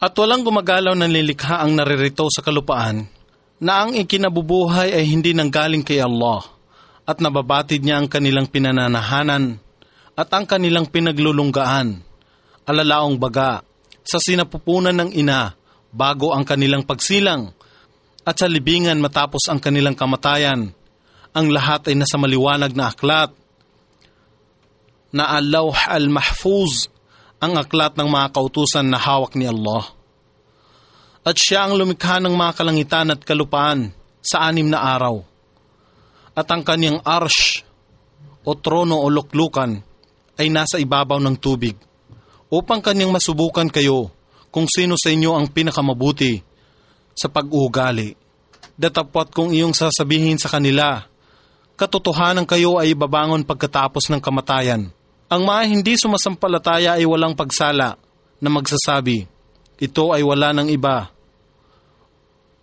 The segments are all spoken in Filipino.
At walang gumagalaw ng lilikha ang naririto sa kalupaan na ang ikinabubuhay ay hindi nanggaling kay Allah at nababatid niya ang kanilang pinananahanan at ang kanilang pinaglulunggaan, alalaong baga, sa sinapupunan ng ina bago ang kanilang pagsilang at sa libingan matapos ang kanilang kamatayan. Ang lahat ay nasa maliwanag na aklat na Alawh al-Mahfuz, ang aklat ng mga kautusan na hawak ni Allah. At siya ang lumikha ng mga kalangitan at kalupaan sa anim na araw. At ang kanyang arsh o trono o luklukan ay nasa ibabaw ng tubig upang kanyang masubukan kayo kung sino sa inyo ang pinakamabuti sa pag-uugali. Datapot kung iyong sasabihin sa kanila, katotohanan kayo ay babangon pagkatapos ng kamatayan ang mga hindi sumasampalataya ay walang pagsala na magsasabi, ito ay wala ng iba,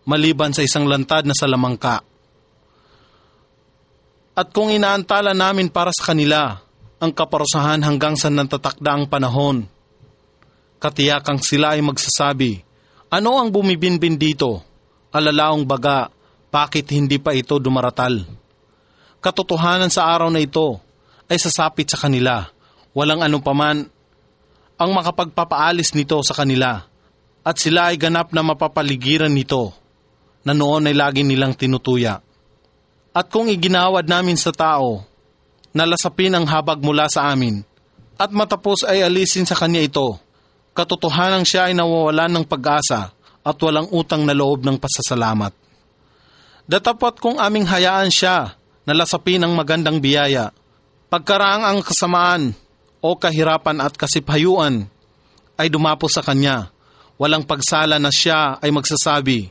maliban sa isang lantad na salamangka. At kung inaantala namin para sa kanila ang kaparusahan hanggang sa natatakda ang panahon, katiyakang sila ay magsasabi, ano ang bumibinbin dito? Alalaong baga, bakit hindi pa ito dumaratal? Katotohanan sa araw na ito ay sasapit sa kanila walang anupaman ang makapagpapaalis nito sa kanila at sila ay ganap na mapapaligiran nito na noon ay lagi nilang tinutuya. At kung iginawad namin sa tao, nalasapin ang habag mula sa amin, at matapos ay alisin sa kanya ito, katotohanan siya ay nawawalan ng pag-asa at walang utang na loob ng pasasalamat. Datapot kung aming hayaan siya, nalasapin ang magandang biyaya, pagkaraang ang kasamaan o kahirapan at kasipayuan ay dumapo sa kanya. Walang pagsala na siya ay magsasabi,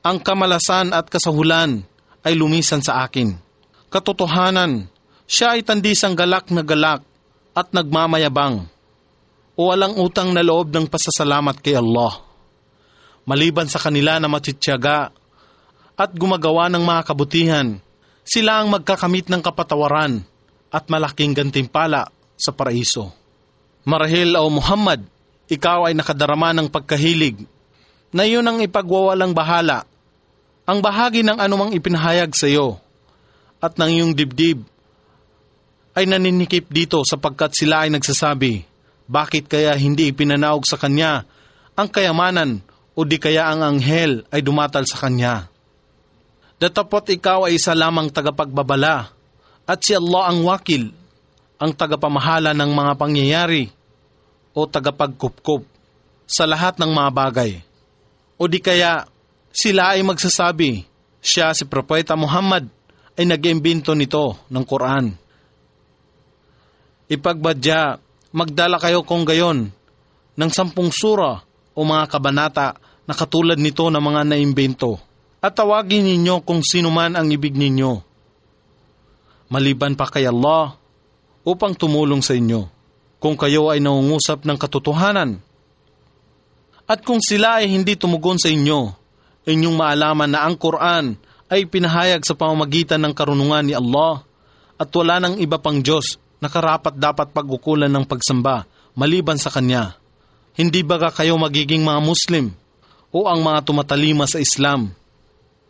Ang kamalasan at kasahulan ay lumisan sa akin. Katotohanan, siya ay tandisang galak na galak at nagmamayabang o walang utang na loob ng pasasalamat kay Allah. Maliban sa kanila na matityaga at gumagawa ng mga kabutihan, sila ang magkakamit ng kapatawaran at malaking gantimpala sa paraiso. Marahil o Muhammad, ikaw ay nakadarama ng pagkahilig na iyon ang ipagwawalang bahala, ang bahagi ng anumang ipinahayag sa iyo at ng iyong dibdib ay naninikip dito sapagkat sila ay nagsasabi, bakit kaya hindi ipinanaog sa kanya ang kayamanan o di kaya ang anghel ay dumatal sa kanya. Datapot ikaw ay isa lamang tagapagbabala at si Allah ang wakil ang tagapamahala ng mga pangyayari o tagapagkupkup sa lahat ng mga bagay. O di kaya sila ay magsasabi, siya si Propeta Muhammad ay nag-imbento nito ng Quran. Ipagbadya, magdala kayo kung gayon ng sampung sura o mga kabanata na katulad nito ng mga naimbento at tawagin ninyo kung sino man ang ibig ninyo. Maliban pa kay Allah, upang tumulong sa inyo kung kayo ay nangungusap ng katotohanan. At kung sila ay hindi tumugon sa inyo, inyong maalaman na ang Quran ay pinahayag sa pamamagitan ng karunungan ni Allah at wala nang iba pang Diyos na karapat dapat pag-ukulan ng pagsamba maliban sa Kanya. Hindi baga kayo magiging mga Muslim o ang mga tumatalima sa Islam?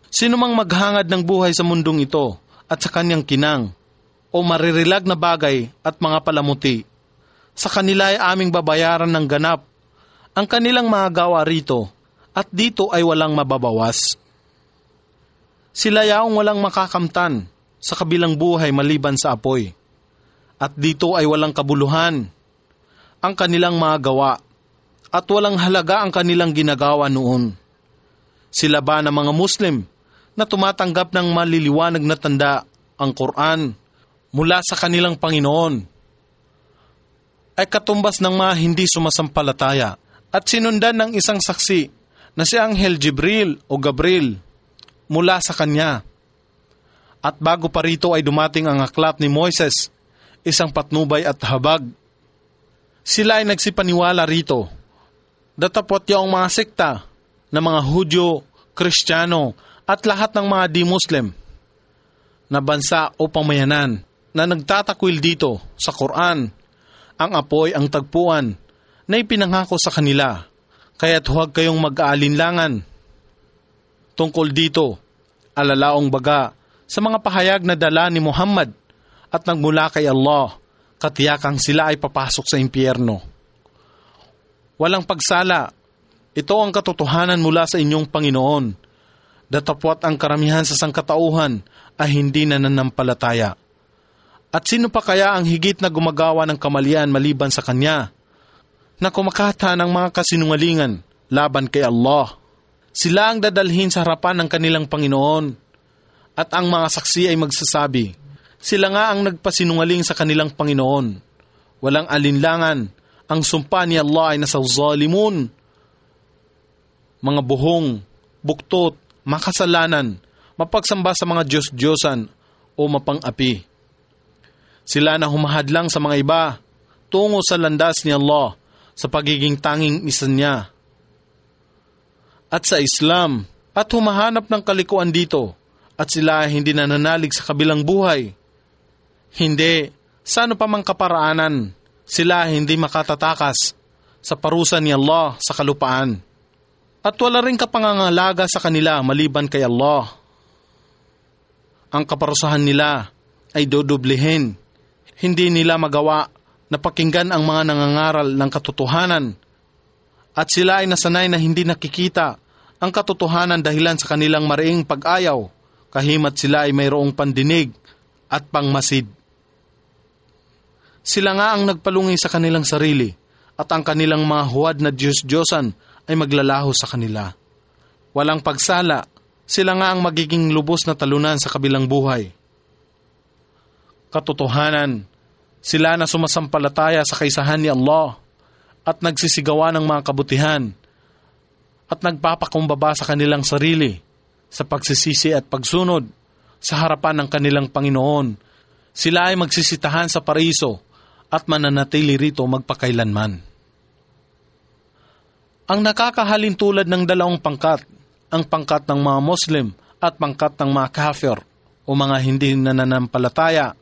Sino mang maghangad ng buhay sa mundong ito at sa kanyang kinang o maririlag na bagay at mga palamuti. Sa kanila ay aming babayaran ng ganap ang kanilang mga gawa rito at dito ay walang mababawas. Sila yaong walang makakamtan sa kabilang buhay maliban sa apoy. At dito ay walang kabuluhan ang kanilang mga gawa at walang halaga ang kanilang ginagawa noon. Sila ba na mga Muslim na tumatanggap ng maliliwanag na tanda ang Quran mula sa kanilang Panginoon ay katumbas ng mga hindi sumasampalataya at sinundan ng isang saksi na si Anghel Jibril o Gabriel mula sa kanya. At bago pa rito ay dumating ang aklat ni Moises, isang patnubay at habag. Sila ay nagsipaniwala rito. Datapot yung mga sekta ng mga Hudyo, Kristiyano at lahat ng mga di-Muslim na bansa o pamayanan na nagtatakwil dito sa Quran, ang apoy ang tagpuan na ipinangako sa kanila. Kaya't huwag kayong mag-aalinlangan tungkol dito, alalaong baga sa mga pahayag na dala ni Muhammad at nagmula kay Allah, katiyakang sila ay papasok sa impyerno. Walang pagsala, ito ang katotohanan mula sa inyong Panginoon. Datapwat ang karamihan sa sangkatauhan ay hindi nananampalataya. At sino pa kaya ang higit na gumagawa ng kamalian maliban sa Kanya? Na kumakata ng mga kasinungalingan laban kay Allah. Sila ang dadalhin sa harapan ng kanilang Panginoon. At ang mga saksi ay magsasabi, sila nga ang nagpasinungaling sa kanilang Panginoon. Walang alinlangan, ang sumpa ni Allah ay nasa zalimun. Mga buhong, buktot, makasalanan, mapagsamba sa mga Diyos-Diyosan o mapang-api. Sila na humahadlang sa mga iba tungo sa landas ni Allah sa pagiging tanging isa niya at sa Islam at humahanap ng kalikuan dito at sila hindi nananalig sa kabilang buhay. Hindi, sa ano pa mang kaparaanan, sila hindi makatatakas sa parusa ni Allah sa kalupaan. At wala rin kapangangalaga sa kanila maliban kay Allah. Ang kaparusahan nila ay dodoblihin. Hindi nila magawa na pakinggan ang mga nangangaral ng katotohanan at sila ay nasanay na hindi nakikita ang katotohanan dahilan sa kanilang mariing pag-ayaw, kahimat sila ay mayroong pandinig at pangmasid. Sila nga ang nagpalungi sa kanilang sarili at ang kanilang mga huwad na Diyos-Diyosan ay maglalaho sa kanila. Walang pagsala, sila nga ang magiging lubos na talunan sa kabilang buhay. Katotohanan, sila na sumasampalataya sa kaisahan ni Allah at nagsisigawa ng mga kabutihan at nagpapakumbaba sa kanilang sarili sa pagsisisi at pagsunod sa harapan ng kanilang Panginoon. Sila ay magsisitahan sa paraiso at mananatili rito magpakailanman. Ang nakakahalin tulad ng dalawang pangkat, ang pangkat ng mga Muslim at pangkat ng mga kafir o mga hindi nananampalataya,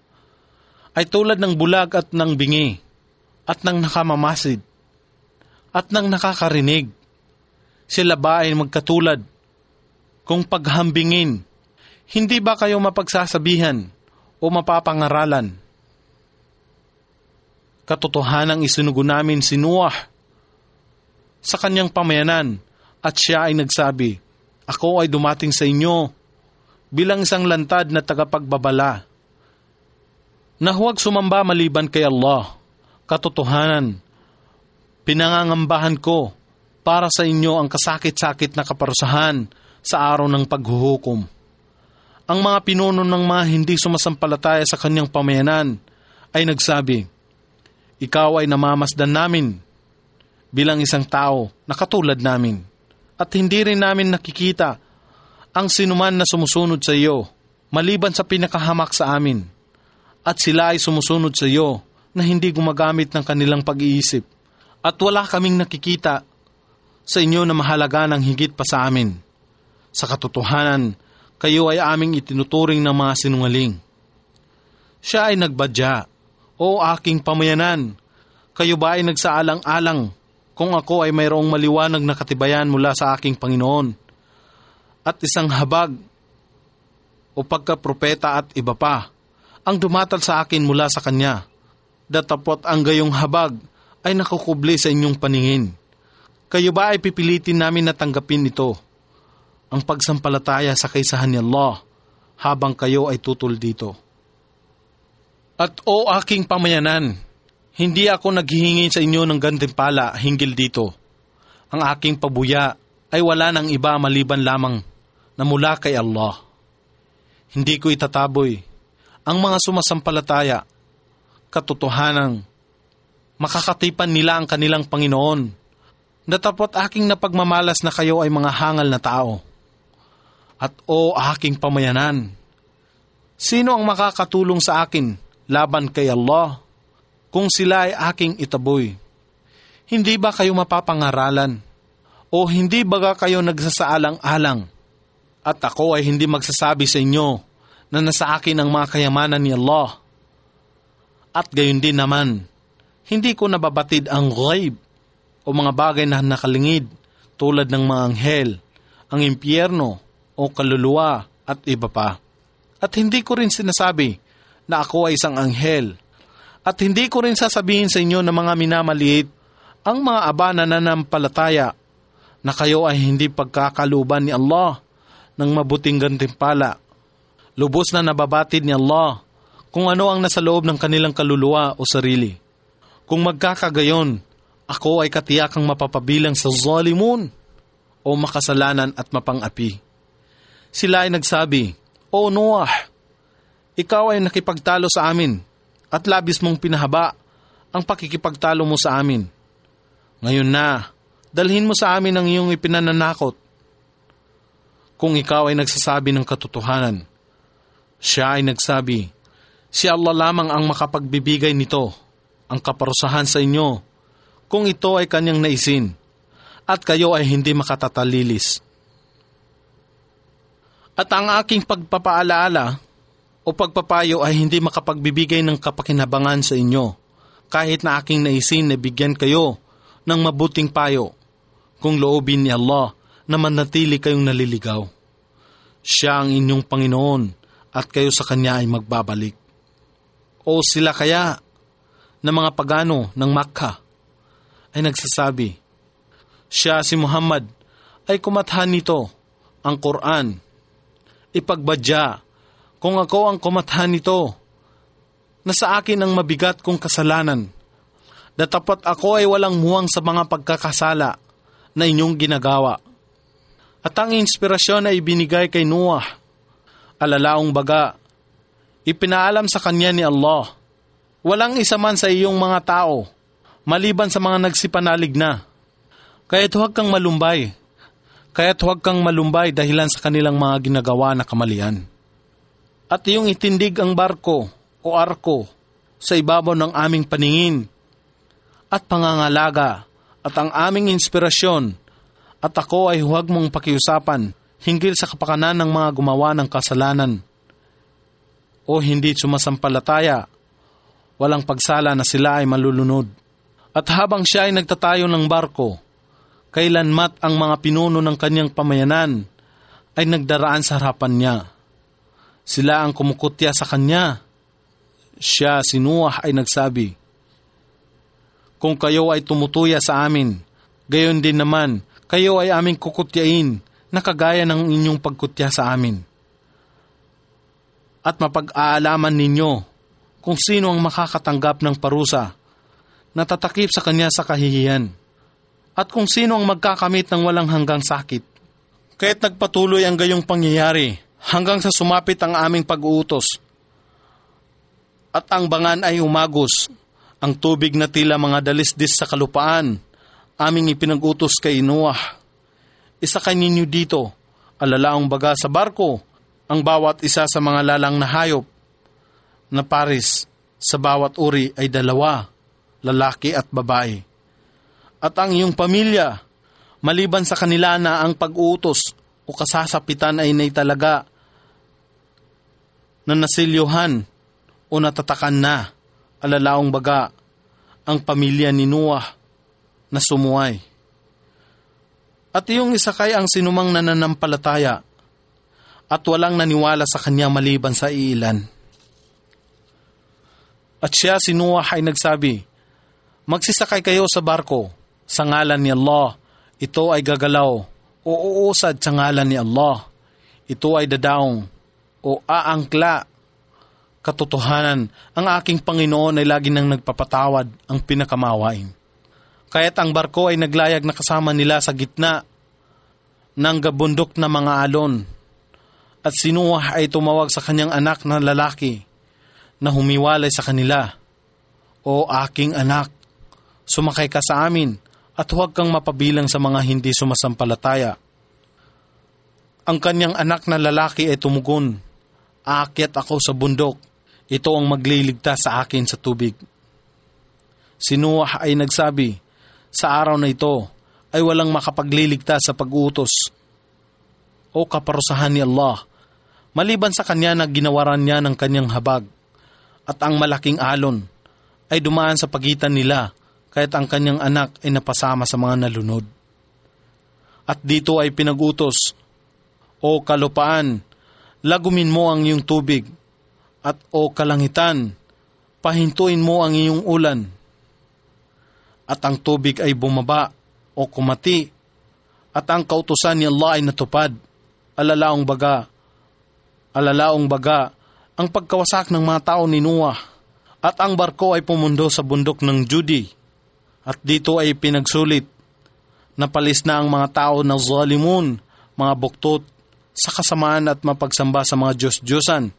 ay tulad ng bulag at ng bingi at ng nakamamasid at ng nakakarinig. Sila ba ay magkatulad? Kung paghambingin, hindi ba kayo mapagsasabihan o mapapangaralan? Katotohanang isinugo namin si Noah sa kanyang pamayanan at siya ay nagsabi, Ako ay dumating sa inyo bilang isang lantad na tagapagbabala na huwag sumamba maliban kay Allah. Katotohanan, Pinangangambahan ko para sa inyo ang kasakit-sakit na kaparusahan sa araw ng paghuhukom. Ang mga pinuno ng mga hindi sumasampalataya sa kanyang pamayanan ay nagsabi, Ikaw ay namamasdan namin bilang isang tao na katulad namin at hindi rin namin nakikita ang sinuman na sumusunod sa iyo maliban sa pinakahamak sa amin at sila ay sumusunod sa iyo na hindi gumagamit ng kanilang pag-iisip at wala kaming nakikita sa inyo na mahalaga ng higit pa sa amin. Sa katotohanan, kayo ay aming itinuturing ng mga sinungaling. Siya ay nagbadya, O aking pamayanan, kayo ba ay nagsaalang-alang kung ako ay mayroong maliwanag na katibayan mula sa aking Panginoon at isang habag o pagkapropeta at iba pa ang dumatal sa akin mula sa Kanya. Datapot ang gayong habag ay nakukubli sa inyong paningin. Kayo ba ay pipilitin namin na tanggapin ito, ang pagsampalataya sa kaisahan ni Allah, habang kayo ay tutol dito? At o aking pamayanan, hindi ako naghihingi sa inyo ng gantimpala hinggil dito. Ang aking pabuya ay wala ng iba maliban lamang na mula kay Allah. Hindi ko itataboy ang mga sumasampalataya, katotohanang makakatipan nila ang kanilang Panginoon. Natapot aking napagmamalas na kayo ay mga hangal na tao. At o aking pamayanan, sino ang makakatulong sa akin laban kay Allah kung sila ay aking itaboy? Hindi ba kayo mapapangaralan? O hindi ba kayo nagsasaalang-alang? At ako ay hindi magsasabi sa inyo na nasa akin ang mga kayamanan ni Allah. At gayon din naman, hindi ko nababatid ang ghaib o mga bagay na nakalingid tulad ng mga anghel, ang impyerno o kaluluwa at iba pa. At hindi ko rin sinasabi na ako ay isang anghel. At hindi ko rin sasabihin sa inyo na mga minamaliit ang mga aba na nanampalataya na kayo ay hindi pagkakaluban ni Allah ng mabuting gantimpala. Lubos na nababatid ni Allah kung ano ang nasa loob ng kanilang kaluluwa o sarili. Kung magkakagayon, ako ay katiyakang mapapabilang sa zalimun o makasalanan at mapangapi. Sila ay nagsabi, O Noah, ikaw ay nakipagtalo sa amin at labis mong pinahaba ang pakikipagtalo mo sa amin. Ngayon na, dalhin mo sa amin ang iyong ipinananakot. Kung ikaw ay nagsasabi ng katotohanan, siya ay nagsabi, si Allah lamang ang makapagbibigay nito, ang kaparusahan sa inyo, kung ito ay kanyang naisin, at kayo ay hindi makatatalilis. At ang aking pagpapaalaala o pagpapayo ay hindi makapagbibigay ng kapakinabangan sa inyo, kahit na aking naisin na bigyan kayo ng mabuting payo kung loobin ni Allah na manatili kayong naliligaw. Siya ang inyong Panginoon at kayo sa Kanya ay magbabalik. O sila kaya na mga pagano ng Makkah ay nagsasabi, Siya si Muhammad ay kumathan nito ang Quran. Ipagbadya kung ako ang kumathan nito na sa akin ang mabigat kong kasalanan Datapat ako ay walang muwang sa mga pagkakasala na inyong ginagawa. At ang inspirasyon ay ibinigay kay Noah. Alalaong baga, ipinaalam sa kanya ni Allah, walang isa man sa iyong mga tao, maliban sa mga nagsipanalig na. Kaya't huwag kang malumbay. Kaya't huwag kang malumbay dahilan sa kanilang mga ginagawa na kamalian. At iyong itindig ang barko o arko sa ibabaw ng aming paningin at pangangalaga at ang aming inspirasyon at ako ay huwag mong pakiusapan hinggil sa kapakanan ng mga gumawa ng kasalanan o hindi sumasampalataya, walang pagsala na sila ay malulunod. At habang siya ay nagtatayo ng barko, kailanmat ang mga pinuno ng kanyang pamayanan ay nagdaraan sa harapan niya. Sila ang kumukutya sa kanya. Siya, si Noah, ay nagsabi, kung kayo ay tumutuya sa amin. Gayon din naman, kayo ay aming kukutyain na kagaya ng inyong pagkutya sa amin. At mapag-aalaman ninyo kung sino ang makakatanggap ng parusa na tatakip sa kanya sa kahihiyan at kung sino ang magkakamit ng walang hanggang sakit. Kaya't nagpatuloy ang gayong pangyayari hanggang sa sumapit ang aming pag-uutos at ang bangan ay umagos ang tubig na tila mga dalisdis sa kalupaan, aming ipinag-utos kay Noah. Isa ninyo dito, alalaong baga sa barko, ang bawat isa sa mga lalang na hayop na paris sa bawat uri ay dalawa, lalaki at babae. At ang iyong pamilya, maliban sa kanila na ang pag-uutos o kasasapitan ay naitalaga na nasilyuhan o natatakan na alalaong baga ang pamilya ni Noah na sumuway. At iyong isakay ang sinumang nananampalataya at walang naniwala sa kanya maliban sa iilan. At siya si Noah ay nagsabi, Magsisakay kayo sa barko sa ngalan ni Allah. Ito ay gagalaw o uusad sa ngalan ni Allah. Ito ay dadaong o aangkla katotohanan, ang aking Panginoon ay lagi nang nagpapatawad ang pinakamawain. Kaya't ang barko ay naglayag na kasama nila sa gitna ng gabundok na mga alon. At si Noah ay tumawag sa kanyang anak na lalaki na humiwalay sa kanila. O aking anak, sumakay ka sa amin at huwag kang mapabilang sa mga hindi sumasampalataya. Ang kanyang anak na lalaki ay tumugon, Aakyat ako sa bundok ito ang magliligtas sa akin sa tubig. Si Noah ay nagsabi, sa araw na ito ay walang makapagliligtas sa pag-utos o kaparusahan ni Allah, maliban sa kanya na ginawaran niya ng kanyang habag at ang malaking alon ay dumaan sa pagitan nila kahit ang kanyang anak ay napasama sa mga nalunod. At dito ay pinagutos, O kalupaan, lagumin mo ang iyong tubig, at o kalangitan, pahintuin mo ang iyong ulan. At ang tubig ay bumaba o kumati, at ang kautusan ni Allah ay natupad, alalaong baga, alalaong baga, ang pagkawasak ng mga tao ni Noah, at ang barko ay pumundo sa bundok ng Judy, at dito ay pinagsulit, napalis na ang mga tao na zalimun, mga buktot, sa kasamaan at mapagsamba sa mga Diyos-Diyosan.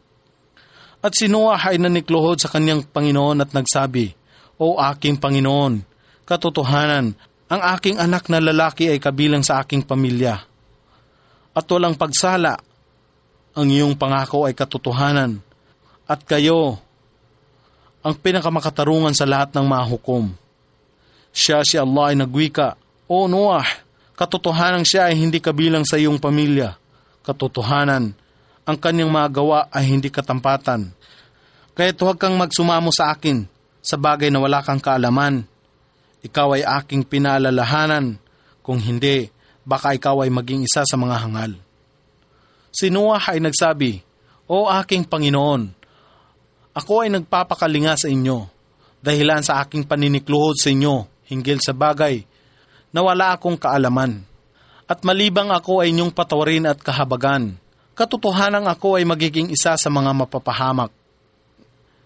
At si Noah ay nanikluhod sa kanyang Panginoon at nagsabi, O aking Panginoon, katotohanan, ang aking anak na lalaki ay kabilang sa aking pamilya. At walang pagsala, ang iyong pangako ay katotohanan. At kayo, ang pinakamakatarungan sa lahat ng mahukom. Siya si Allah ay nagwika, O Noah, katotohanan siya ay hindi kabilang sa iyong pamilya katotohanan. Ang kanyang magawa ay hindi katampatan. Kaya huwag kang magsumamo sa akin sa bagay na wala kang kaalaman. Ikaw ay aking pinaalalahanan. Kung hindi, baka ikaw ay maging isa sa mga hangal. Si Noah ay nagsabi, O aking Panginoon, ako ay nagpapakalinga sa inyo, dahilan sa aking paninikluhod sa inyo, hinggil sa bagay na wala akong kaalaman at malibang ako ay inyong patawarin at kahabagan. Katotohanan ako ay magiging isa sa mga mapapahamak.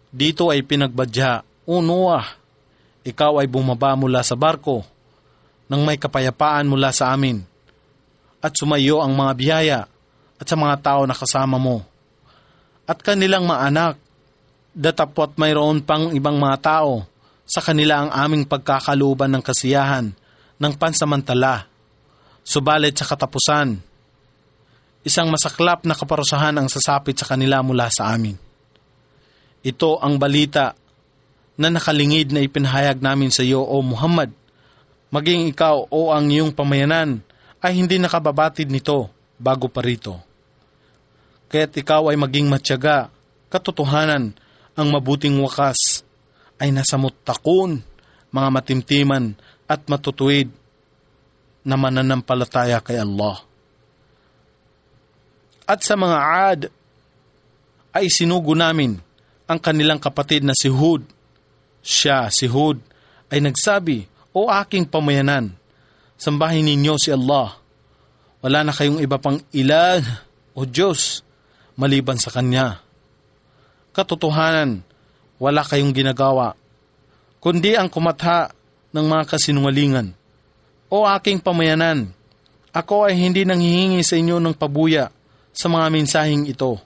Dito ay pinagbadya, O Noah, ikaw ay bumaba mula sa barko nang may kapayapaan mula sa amin at sumayo ang mga biyaya at sa mga tao na kasama mo at kanilang maanak datapot mayroon pang ibang mga tao sa kanila ang aming pagkakaluban ng kasiyahan ng pansamantala Subalit sa katapusan, isang masaklap na kaparusahan ang sasapit sa kanila mula sa amin. Ito ang balita na nakalingid na ipinahayag namin sa iyo, O Muhammad. Maging ikaw o ang iyong pamayanan ay hindi nakababatid nito bago pa rito. Kaya't ikaw ay maging matyaga, katotohanan, ang mabuting wakas ay nasa mutakon, mga matimtiman at matutuwid na mananampalataya kay Allah. At sa mga Ad ay sinugo namin ang kanilang kapatid na si Hud. Siya, si Hud, ay nagsabi, O aking pamayanan, sambahin ninyo si Allah. Wala na kayong iba pang ilan o Diyos maliban sa Kanya. Katotohanan, wala kayong ginagawa, kundi ang kumatha ng mga kasinungalingan o aking pamayanan, ako ay hindi nanghihingi sa inyo ng pabuya sa mga mensaheng ito.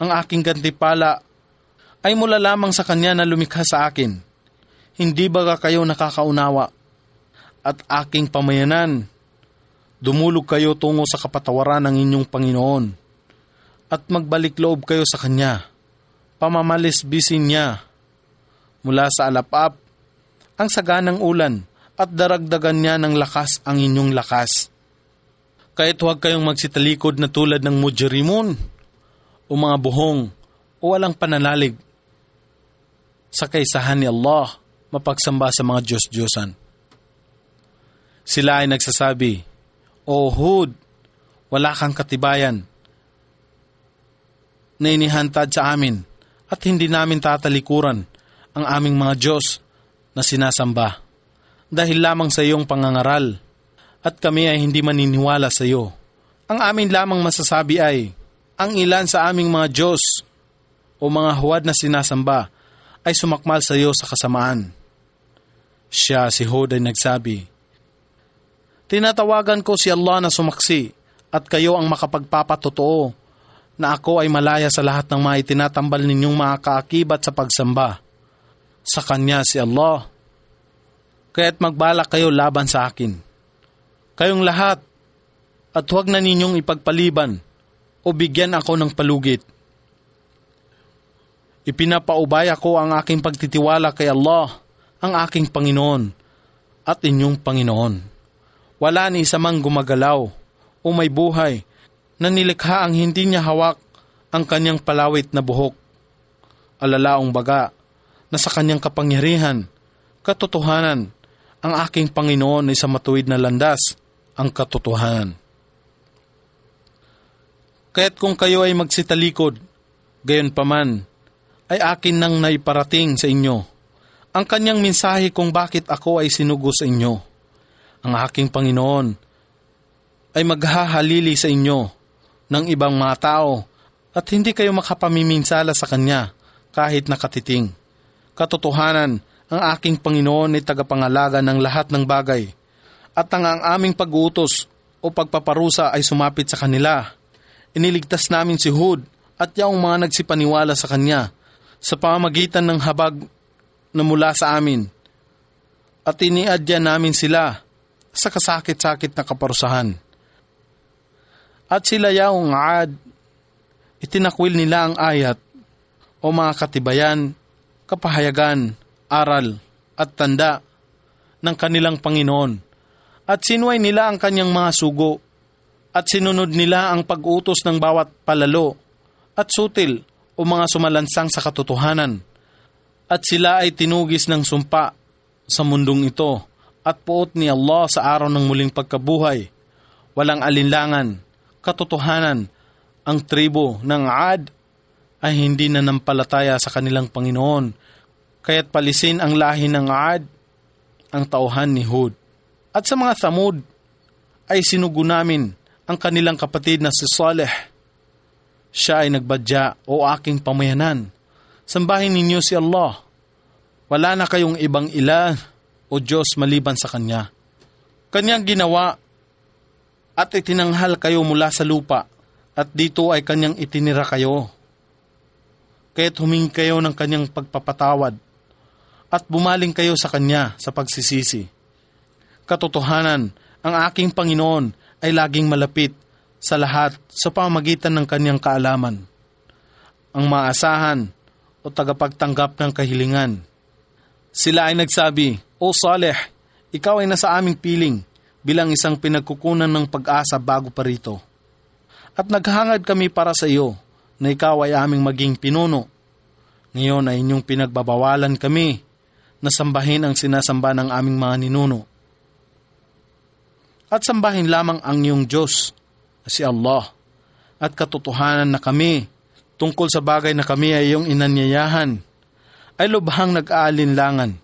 Ang aking gantipala ay mula lamang sa Kanya na lumikha sa akin. Hindi ba kayo nakakaunawa? At aking pamayanan, dumulog kayo tungo sa kapatawaran ng inyong Panginoon at magbalik loob kayo sa Kanya. Pamamalis bisin niya mula sa alapap ang saganang ulan at daragdagan niya ng lakas ang inyong lakas. Kahit huwag kayong magsitalikod na tulad ng mujrimun o mga buhong o walang pananalig sa kaisahan ni Allah mapagsamba sa mga Diyos-Diyosan. Sila ay nagsasabi, O Hud, wala kang katibayan na inihantad sa amin at hindi namin tatalikuran ang aming mga Diyos na sinasamba dahil lamang sa iyong pangangaral at kami ay hindi maniniwala sa iyo. Ang amin lamang masasabi ay, ang ilan sa aming mga Diyos o mga huwad na sinasamba ay sumakmal sa iyo sa kasamaan. Siya si Hud ay nagsabi, Tinatawagan ko si Allah na sumaksi at kayo ang makapagpapatotoo na ako ay malaya sa lahat ng mga itinatambal ninyong mga kaakibat sa pagsamba. Sa Kanya si Allah kaya't magbalak kayo laban sa akin. Kayong lahat, at huwag na ninyong ipagpaliban o bigyan ako ng palugit. Ipinapaubaya ko ang aking pagtitiwala kay Allah, ang aking Panginoon, at inyong Panginoon. Wala ni isa mang gumagalaw o may buhay na nilikha ang hindi niya hawak ang kanyang palawit na buhok. Alalaong baga na sa kanyang kapangyarihan, katotohanan ang aking Panginoon ay sa matuwid na landas ang katotohanan. Kaya't kung kayo ay magsitalikod, gayon paman, ay akin nang naiparating sa inyo ang kanyang mensahe kung bakit ako ay sinugo sa inyo. Ang aking Panginoon ay maghahalili sa inyo ng ibang mga tao at hindi kayo makapamiminsala sa Kanya kahit nakatiting. Katotohanan, ang aking Panginoon ay tagapangalaga ng lahat ng bagay at ang, ang aming pag-uutos o pagpaparusa ay sumapit sa kanila. Iniligtas namin si Hud at yaong mga nagsipaniwala sa Kanya sa pamamagitan ng habag na mula sa amin. At iniadya namin sila sa kasakit-sakit na kaparusahan. At sila yaong ad, itinakwil nila ang ayat o mga katibayan, kapahayagan, aral at tanda ng kanilang Panginoon. At sinuway nila ang kanyang mga sugo. At sinunod nila ang pag-utos ng bawat palalo at sutil o mga sumalansang sa katotohanan at sila ay tinugis ng sumpa sa mundong ito at puot ni Allah sa araw ng muling pagkabuhay. Walang alinlangan, katotohanan, ang tribo ng Ad ay hindi na nampalataya sa kanilang Panginoon, kaya't palisin ang lahi ng Ad, ang tauhan ni Hud. At sa mga Thamud, ay sinugo namin ang kanilang kapatid na si Saleh. Siya ay nagbadya o aking pamayanan Sambahin ninyo si Allah. Wala na kayong ibang ila o Diyos maliban sa Kanya. Kanyang ginawa at itinanghal kayo mula sa lupa at dito ay Kanyang itinira kayo. Kaya't humingi kayo ng Kanyang pagpapatawad at bumaling kayo sa Kanya sa pagsisisi. Katotohanan, ang aking Panginoon ay laging malapit sa lahat sa pamagitan ng Kanyang kaalaman. Ang maasahan o tagapagtanggap ng kahilingan. Sila ay nagsabi, O Saleh, ikaw ay nasa aming piling bilang isang pinagkukunan ng pag-asa bago pa rito. At naghangad kami para sa iyo na ikaw ay aming maging pinuno. Ngayon ay inyong pinagbabawalan kami na sambahin ang sinasamba ng aming mga ninuno. At sambahin lamang ang iyong Diyos, si Allah, at katotohanan na kami tungkol sa bagay na kami ay iyong inanyayahan, ay lubhang nag-aalinlangan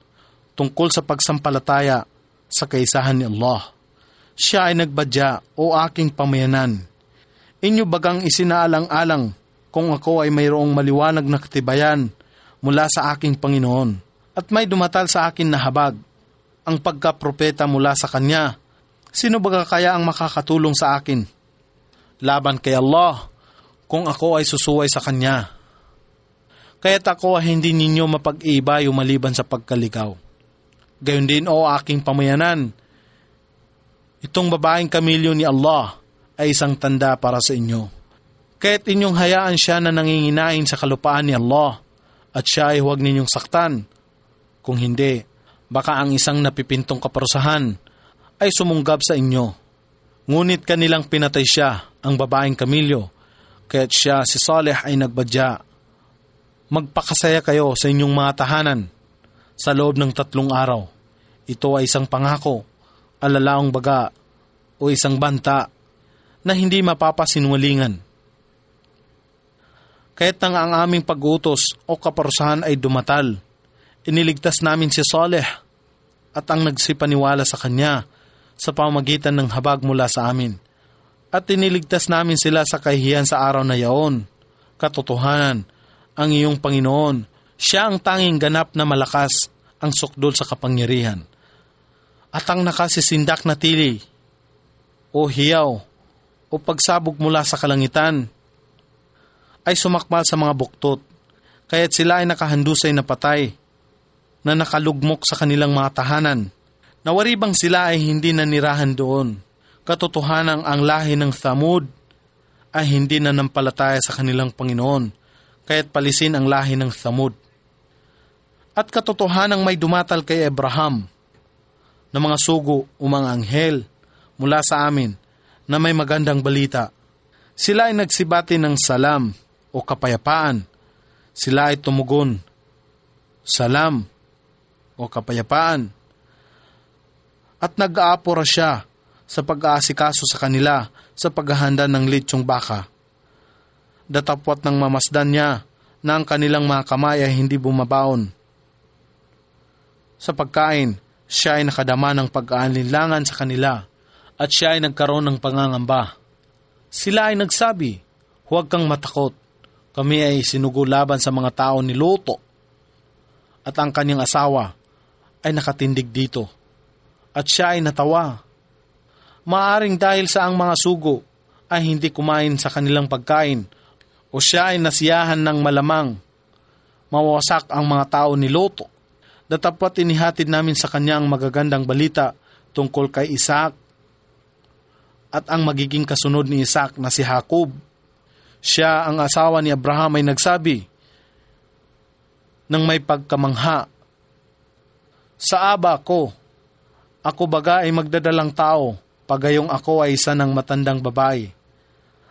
tungkol sa pagsampalataya sa kaisahan ni Allah. Siya ay nagbadya o aking pamayanan. Inyo bagang isinaalang-alang kung ako ay mayroong maliwanag na katibayan mula sa aking Panginoon at may dumatal sa akin na habag ang pagkapropeta mula sa Kanya. Sino baga kaya ang makakatulong sa akin? Laban kay Allah kung ako ay susuway sa Kanya. Kaya't ako ay hindi ninyo mapag-iba yung maliban sa pagkaligaw. Gayon din o aking pamayanan, itong babaeng kamilyo ni Allah ay isang tanda para sa inyo. Kaya't inyong hayaan siya na nanginginain sa kalupaan ni Allah at siya ay huwag ninyong saktan. Kung hindi, baka ang isang napipintong kaparusahan ay sumunggab sa inyo. Ngunit kanilang pinatay siya, ang babaeng kamilyo, Kaya't siya, si Saleh ay nagbadya. Magpakasaya kayo sa inyong mga tahanan sa loob ng tatlong araw. Ito ay isang pangako, alalaong baga o isang banta na hindi mapapasinwalingan. Kahit nang ang aming pag-utos o kaparusahan ay dumatal, iniligtas namin si Saleh at ang nagsipaniwala sa kanya sa pamagitan ng habag mula sa amin at tiniligtas namin sila sa kahihiyan sa araw na yaon. Katotohanan, ang iyong Panginoon, siya ang tanging ganap na malakas ang sukdol sa kapangyarihan. At ang nakasisindak na tili, o hiyaw, o pagsabog mula sa kalangitan, ay sumakbal sa mga buktot, kaya't sila ay nakahandusay na patay, na nakalugmok sa kanilang mga tahanan. Nawaribang sila ay hindi nanirahan doon katotohanan ang lahi ng Thamud ay hindi na nampalataya sa kanilang Panginoon, kaya't palisin ang lahi ng Thamud. At katotohanan may dumatal kay Abraham na mga sugo o mga anghel mula sa amin na may magandang balita. Sila ay nagsibati ng salam o kapayapaan. Sila ay tumugon, salam o kapayapaan. At nag-aapura siya sa pag-aasikaso sa kanila sa paghahanda ng litsyong baka. Datapwat ng mamasdan niya na ang kanilang mga kamay ay hindi bumabaon. Sa pagkain, siya ay nakadama ng pag-aalinlangan sa kanila at siya ay nagkaroon ng pangangamba. Sila ay nagsabi, huwag kang matakot. Kami ay sinugo laban sa mga tao ni Loto. At ang kanyang asawa ay nakatindig dito. At siya ay natawa. Maaring dahil sa ang mga sugo ay hindi kumain sa kanilang pagkain o siya ay nasiyahan ng malamang mawasak ang mga tao ni Loto. Datapwat inihatid namin sa kanya ang magagandang balita tungkol kay Isaac at ang magiging kasunod ni Isaac na si Jacob. Siya ang asawa ni Abraham ay nagsabi nang may pagkamangha, Sa aba ko, ako baga ay magdadalang tao, pagayong ako ay isa ng matandang babae.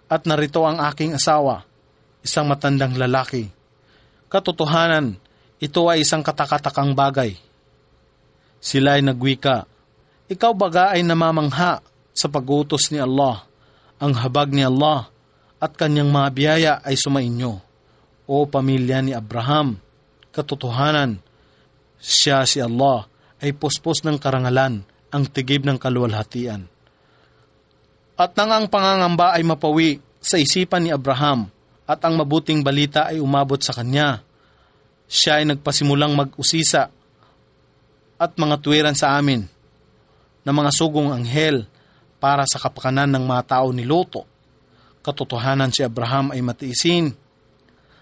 At narito ang aking asawa, isang matandang lalaki. Katotohanan, ito ay isang katakatakang bagay. Sila ay nagwika, Ikaw baga ay namamangha sa pagutos ni Allah. Ang habag ni Allah at kanyang mga biyaya ay sumainyo. O pamilya ni Abraham, katotohanan, siya si Allah ay puspos ng karangalan, ang tigib ng kaluwalhatian. At nang ang pangangamba ay mapawi sa isipan ni Abraham at ang mabuting balita ay umabot sa kanya, siya ay nagpasimulang mag-usisa at mga tuwiran sa amin na mga sugong anghel para sa kapakanan ng mga tao ni Loto. Katotohanan si Abraham ay matiisin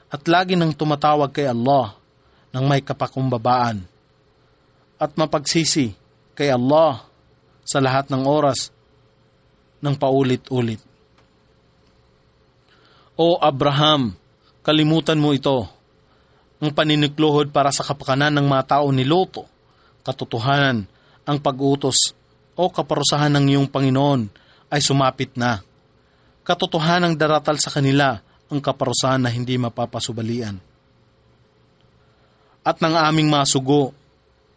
at lagi nang tumatawag kay Allah ng may kapakumbabaan at mapagsisi kay Allah sa lahat ng oras ng paulit-ulit. O Abraham, kalimutan mo ito ang paninigluhod para sa kapakanan ng mga tao ni Loto, katotohanan, ang pag-utos o kaparusahan ng iyong Panginoon ay sumapit na. Katotohanang daratal sa kanila ang kaparusahan na hindi mapapasubalian. At ng aming mga sugo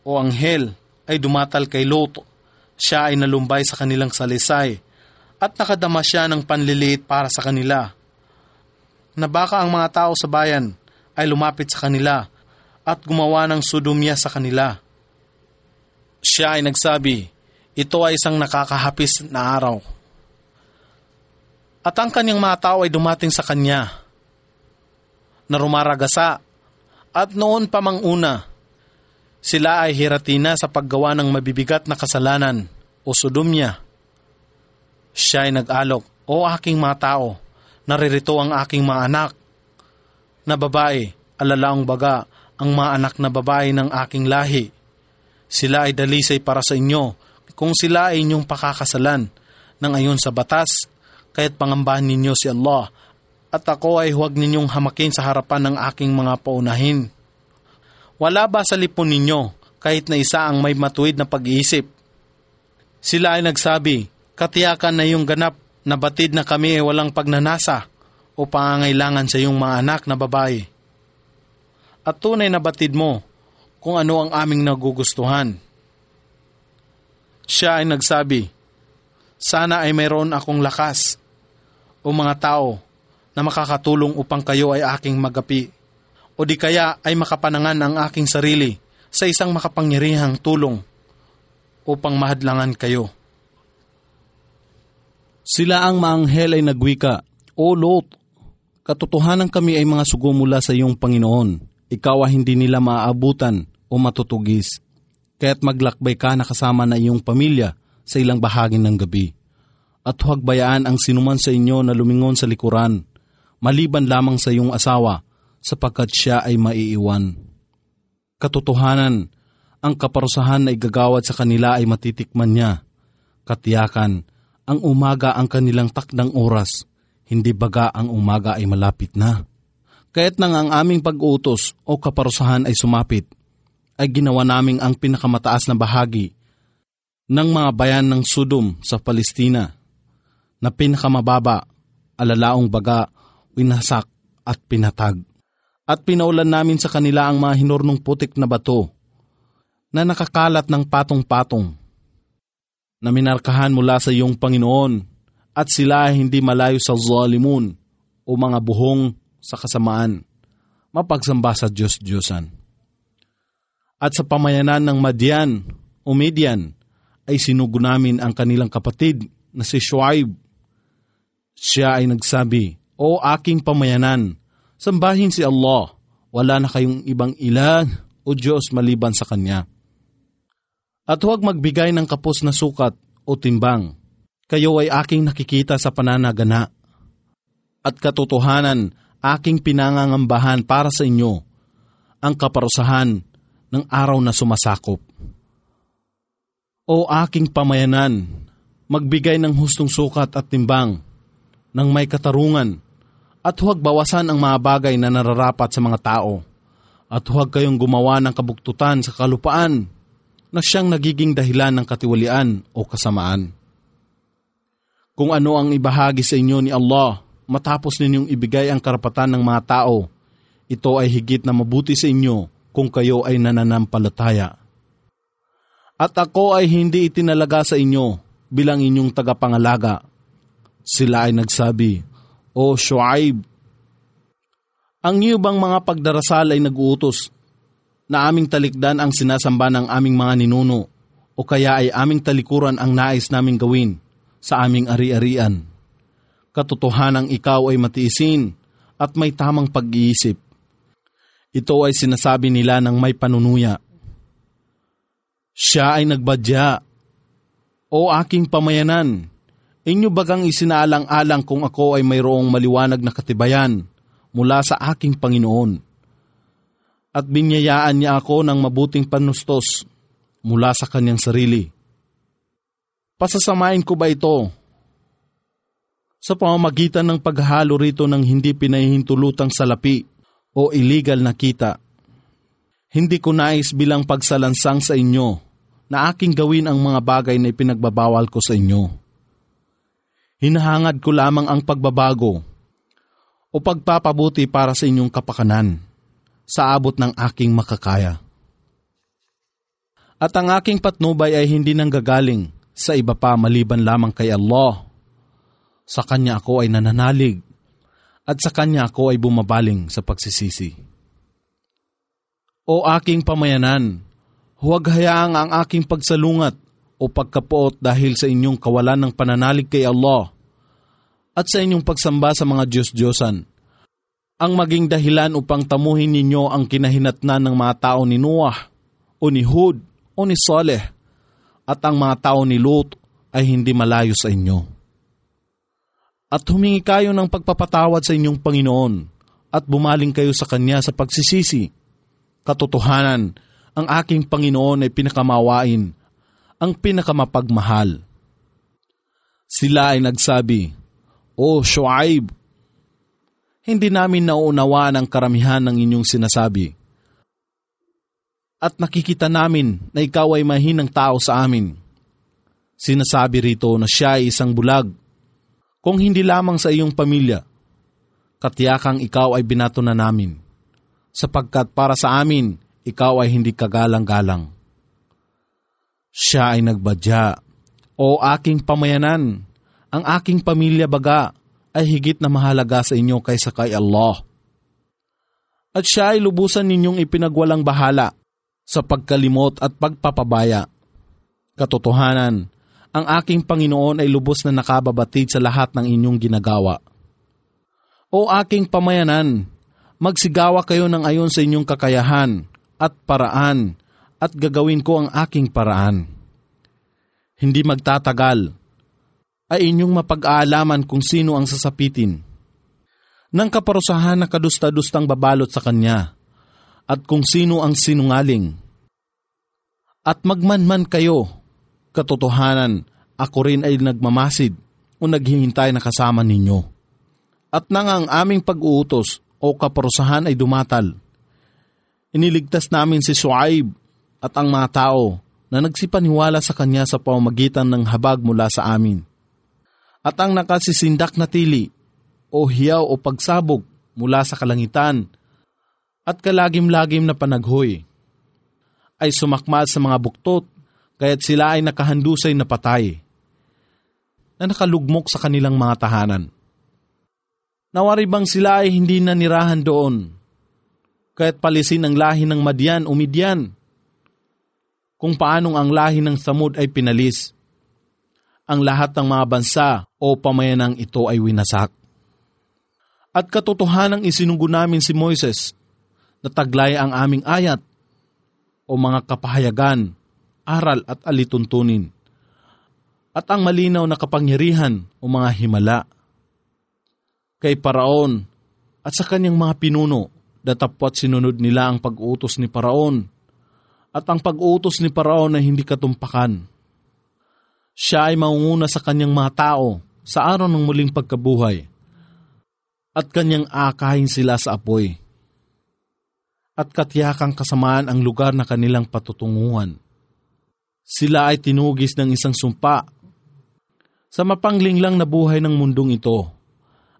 o anghel ay dumatal kay Loto. Siya ay nalumbay sa kanilang salisay at nakadama siya ng panliliit para sa kanila. Na baka ang mga tao sa bayan ay lumapit sa kanila at gumawa ng sudumya sa kanila. Siya ay nagsabi, ito ay isang nakakahapis na araw. At ang kanyang mga tao ay dumating sa kanya na rumaragasa at noon pa mang una, sila ay hiratina sa paggawa ng mabibigat na kasalanan o sudumya. Siya ay nag-alok, O aking mga tao, naririto ang aking mga anak na babae, alalaong baga ang mga anak na babae ng aking lahi. Sila ay dalisay para sa inyo kung sila ay inyong pakakasalan ng ayon sa batas, kaya't pangambahan ninyo si Allah at ako ay huwag ninyong hamakin sa harapan ng aking mga paunahin. Wala ba sa lipon ninyo kahit na isa ang may matuwid na pag-iisip? Sila ay nagsabi, katiyakan na yung ganap na batid na kami ay walang pagnanasa o pangangailangan sa iyong mga anak na babae. At tunay na batid mo kung ano ang aming nagugustuhan. Siya ay nagsabi, Sana ay mayroon akong lakas o mga tao na makakatulong upang kayo ay aking magapi o di kaya ay makapanangan ang aking sarili sa isang makapangyarihang tulong upang mahadlangan kayo. Sila ang maanghel ay nagwika, O Lot, Katotohanan kami ay mga sugo mula sa iyong Panginoon. Ikaw ay hindi nila maaabutan o matutugis. Kaya't maglakbay ka na kasama na iyong pamilya sa ilang bahagi ng gabi. At huwag bayaan ang sinuman sa inyo na lumingon sa likuran, maliban lamang sa iyong asawa, sapagkat siya ay maiiwan. Katotohanan, ang kaparusahan na igagawad sa kanila ay matitikman niya. Katiyakan, ang umaga ang kanilang takdang oras hindi baga ang umaga ay malapit na. Kaya't nang ang aming pag-utos o kaparusahan ay sumapit, ay ginawa naming ang pinakamataas na bahagi ng mga bayan ng Sudom sa Palestina na pinakamababa, alalaong baga, winasak at pinatag. At pinaulan namin sa kanila ang mga hinurnong putik na bato na nakakalat ng patong-patong na minarkahan mula sa iyong Panginoon at sila hindi malayo sa zalimun o mga buhong sa kasamaan, mapagsamba sa Diyos-Diyosan. At sa pamayanan ng Madian o Midian ay sinugo namin ang kanilang kapatid na si Shuaib. Siya ay nagsabi, O aking pamayanan, sambahin si Allah, wala na kayong ibang ilan o Diyos maliban sa Kanya. At huwag magbigay ng kapos na sukat o timbang. Kayo ay aking nakikita sa pananagana. At katotohanan, aking pinangangambahan para sa inyo ang kaparusahan ng araw na sumasakop. O aking pamayanan, magbigay ng hustong sukat at timbang ng may katarungan at huwag bawasan ang mga bagay na nararapat sa mga tao at huwag kayong gumawa ng kabuktutan sa kalupaan na siyang nagiging dahilan ng katiwalian o kasamaan. Kung ano ang ibahagi sa inyo ni Allah matapos ninyong ibigay ang karapatan ng mga tao, ito ay higit na mabuti sa inyo kung kayo ay nananampalataya. At ako ay hindi itinalaga sa inyo bilang inyong tagapangalaga. Sila ay nagsabi, O Shuaib, ang iyo bang mga pagdarasal ay nag-uutos na aming talikdan ang sinasamba ng aming mga ninuno o kaya ay aming talikuran ang nais naming gawin sa aming ari-arian. Katotohanang ikaw ay matiisin at may tamang pag-iisip. Ito ay sinasabi nila ng may panunuya. Siya ay nagbadya. O aking pamayanan, inyo bagang isinaalang-alang kung ako ay mayroong maliwanag na katibayan mula sa aking Panginoon at binyayaan niya ako ng mabuting panustos mula sa kanyang sarili. Pasasamain ko ba ito? Sa pamamagitan ng paghalo rito ng hindi pinahihintulutang salapi o illegal na kita. Hindi ko nais bilang pagsalansang sa inyo na aking gawin ang mga bagay na ipinagbabawal ko sa inyo. Hinahangad ko lamang ang pagbabago o pagpapabuti para sa inyong kapakanan sa abot ng aking makakaya. At ang aking patnubay ay hindi nanggagaling sa iba pa maliban lamang kay Allah. Sa Kanya ako ay nananalig at sa Kanya ako ay bumabaling sa pagsisisi. O aking pamayanan, huwag hayaang ang aking pagsalungat o pagkapuot dahil sa inyong kawalan ng pananalig kay Allah at sa inyong pagsamba sa mga Diyos-Diyosan ang maging dahilan upang tamuhin ninyo ang kinahinatnan ng mga tao ni Noah o ni Hud o ni Saleh at ang mga tao ni Lot ay hindi malayo sa inyo. At humingi kayo ng pagpapatawad sa inyong Panginoon at bumaling kayo sa Kanya sa pagsisisi. Katotohanan, ang aking Panginoon ay pinakamawain, ang pinakamapagmahal. Sila ay nagsabi, O Shuaib, hindi namin nauunawaan ang karamihan ng inyong sinasabi. At nakikita namin na ikaw ay mahinang tao sa amin. Sinasabi rito na siya ay isang bulag. Kung hindi lamang sa iyong pamilya, katiyakang ikaw ay binato na namin. Sapagkat para sa amin, ikaw ay hindi kagalang-galang. Siya ay nagbadya, O aking pamayanan, ang aking pamilya baga ay higit na mahalaga sa inyo kaysa kay Allah. At siya ay lubusan ninyong ipinagwalang bahala sa pagkalimot at pagpapabaya. Katotohanan, ang aking Panginoon ay lubos na nakababatid sa lahat ng inyong ginagawa. O aking pamayanan, magsigawa kayo ng ayon sa inyong kakayahan at paraan at gagawin ko ang aking paraan. Hindi magtatagal ay inyong mapag-aalaman kung sino ang sasapitin. Nang kaparusahan na kadusta-dustang babalot sa kanya, at kung sino ang sinungaling. At magmanman kayo, katotohanan, ako rin ay nagmamasid o naghihintay na kasama ninyo. At nang ang aming pag-uutos o kaparusahan ay dumatal, iniligtas namin si Suaib at ang mga tao na nagsipaniwala sa kanya sa pamamagitan ng habag mula sa amin at ang nakasisindak na tili o hiyaw o pagsabog mula sa kalangitan at kalagim-lagim na panaghoy ay sumakmal sa mga buktot kaya't sila ay nakahandusay na patay na nakalugmok sa kanilang mga tahanan. Nawari bang sila ay hindi nanirahan doon, kaya't palisin ang lahi ng Madian o Midian, kung paanong ang lahi ng Samud ay pinalis. Ang lahat ng mga bansa o pamayanang ito ay winasak. At katotohanang isinugo namin si Moises na taglay ang aming ayat o mga kapahayagan, aral at alituntunin at ang malinaw na kapangyarihan o mga himala kay Paraon at sa kanyang mga pinuno datapwat sinunod nila ang pag-utos ni Paraon at ang pag-utos ni Paraon ay hindi katumpakan. Siya ay maunguna sa kanyang mga tao sa araw ng muling pagkabuhay at kanyang akahin sila sa apoy at katiyakang kasamaan ang lugar na kanilang patutunguhan. Sila ay tinugis ng isang sumpa sa mapangling lang na buhay ng mundong ito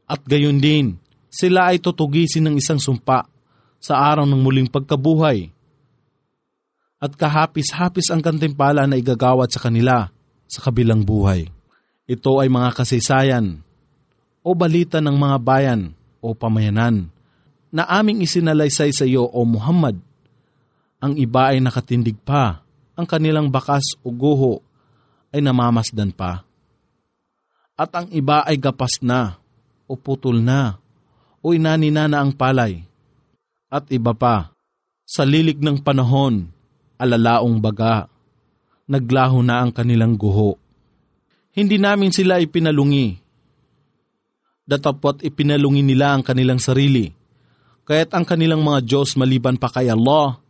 at gayon din, sila ay tutugisin ng isang sumpa sa araw ng muling pagkabuhay. At kahapis-hapis ang kantimpala na igagawad sa kanila sa kabilang buhay. Ito ay mga kasaysayan o balita ng mga bayan o pamayanan na aming isinalaysay sa iyo o Muhammad. Ang iba ay nakatindig pa, ang kanilang bakas o guho ay namamasdan pa. At ang iba ay gapas na o putol na o inanina na ang palay. At iba pa, sa lilig ng panahon, alalaong baga, naglaho na ang kanilang guho. Hindi namin sila ipinalungi. Datapot ipinalungi nila ang kanilang sarili, kaya't ang kanilang mga Diyos maliban pa kay Allah,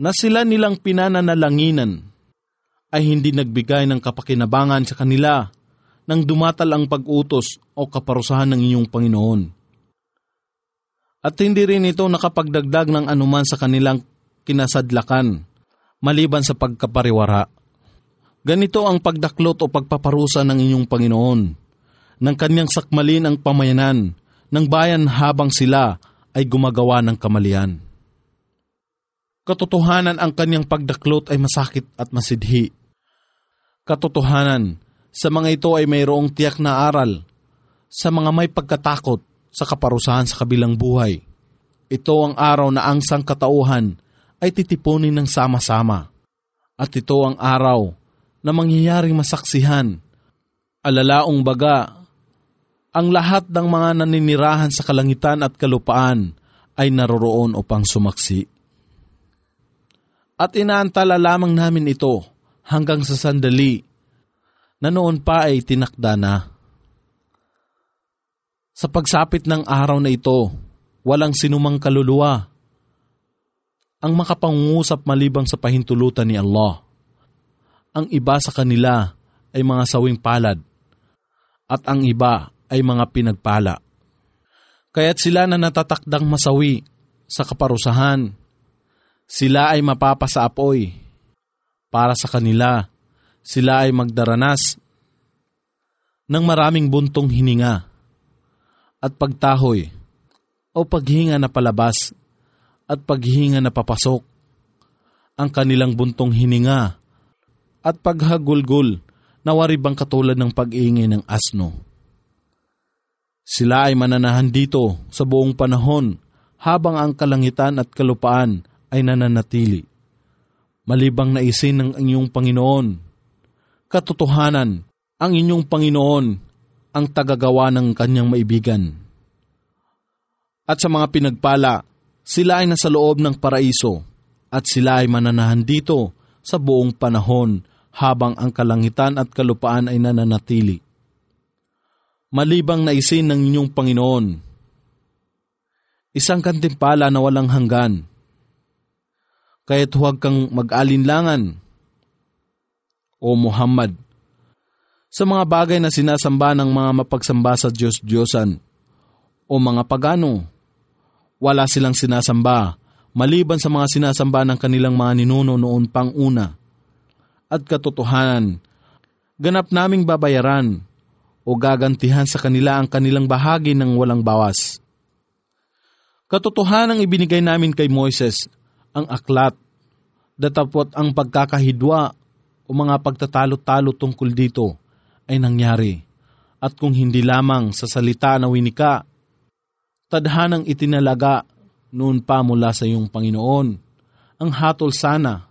na sila nilang pinananalanginan, ay hindi nagbigay ng kapakinabangan sa kanila nang dumatal ang pag-utos o kaparusahan ng inyong Panginoon. At hindi rin ito nakapagdagdag ng anuman sa kanilang kinasadlakan, maliban sa pagkapariwara. Ganito ang pagdaklot o pagpaparusa ng inyong Panginoon, ng kanyang sakmalin ang pamayanan ng bayan habang sila ay gumagawa ng kamalian. Katotohanan ang kanyang pagdaklot ay masakit at masidhi. Katotohanan sa mga ito ay mayroong tiyak na aral sa mga may pagkatakot sa kaparusahan sa kabilang buhay. Ito ang araw na ang sangkatauhan ay titipunin ng sama-sama. At ito ang araw na mangyayaring masaksihan. Alalaong baga, ang lahat ng mga naninirahan sa kalangitan at kalupaan ay naroroon upang sumaksi. At inaantala lamang namin ito hanggang sa sandali na noon pa ay tinakda na. Sa pagsapit ng araw na ito, walang sinumang kaluluwa ang makapangungusap malibang sa pahintulutan ni Allah. Ang iba sa kanila ay mga sawing palad at ang iba ay mga pinagpala. Kaya't sila na natatakdang masawi sa kaparusahan, sila ay mapapasa apoy para sa kanila sila ay magdaranas ng maraming buntong hininga at pagtahoy o paghinga na palabas at paghinga na papasok. Ang kanilang buntong hininga at paghagulgul na waribang katulad ng pag-iingay ng asno. Sila ay mananahan dito sa buong panahon habang ang kalangitan at kalupaan ay nananatili. Malibang na isin ng inyong Panginoon katotohanan, ang inyong Panginoon ang tagagawa ng kanyang maibigan. At sa mga pinagpala, sila ay nasa loob ng paraiso at sila ay mananahan dito sa buong panahon habang ang kalangitan at kalupaan ay nananatili. Malibang na isin ng inyong Panginoon, isang kantimpala na walang hanggan, kaya't huwag kang mag-alinlangan o Muhammad. Sa mga bagay na sinasamba ng mga mapagsamba sa Diyos-Diyosan o mga pagano, wala silang sinasamba maliban sa mga sinasamba ng kanilang mga ninuno noon pang una. At katotohanan, ganap naming babayaran o gagantihan sa kanila ang kanilang bahagi ng walang bawas. Katotohanan ibinigay namin kay Moises ang aklat, datapot ang pagkakahidwa o mga pagtatalo-talo tungkol dito ay nangyari at kung hindi lamang sa salita na winika, tadhanang itinalaga noon pa mula sa iyong Panginoon, ang hatol sana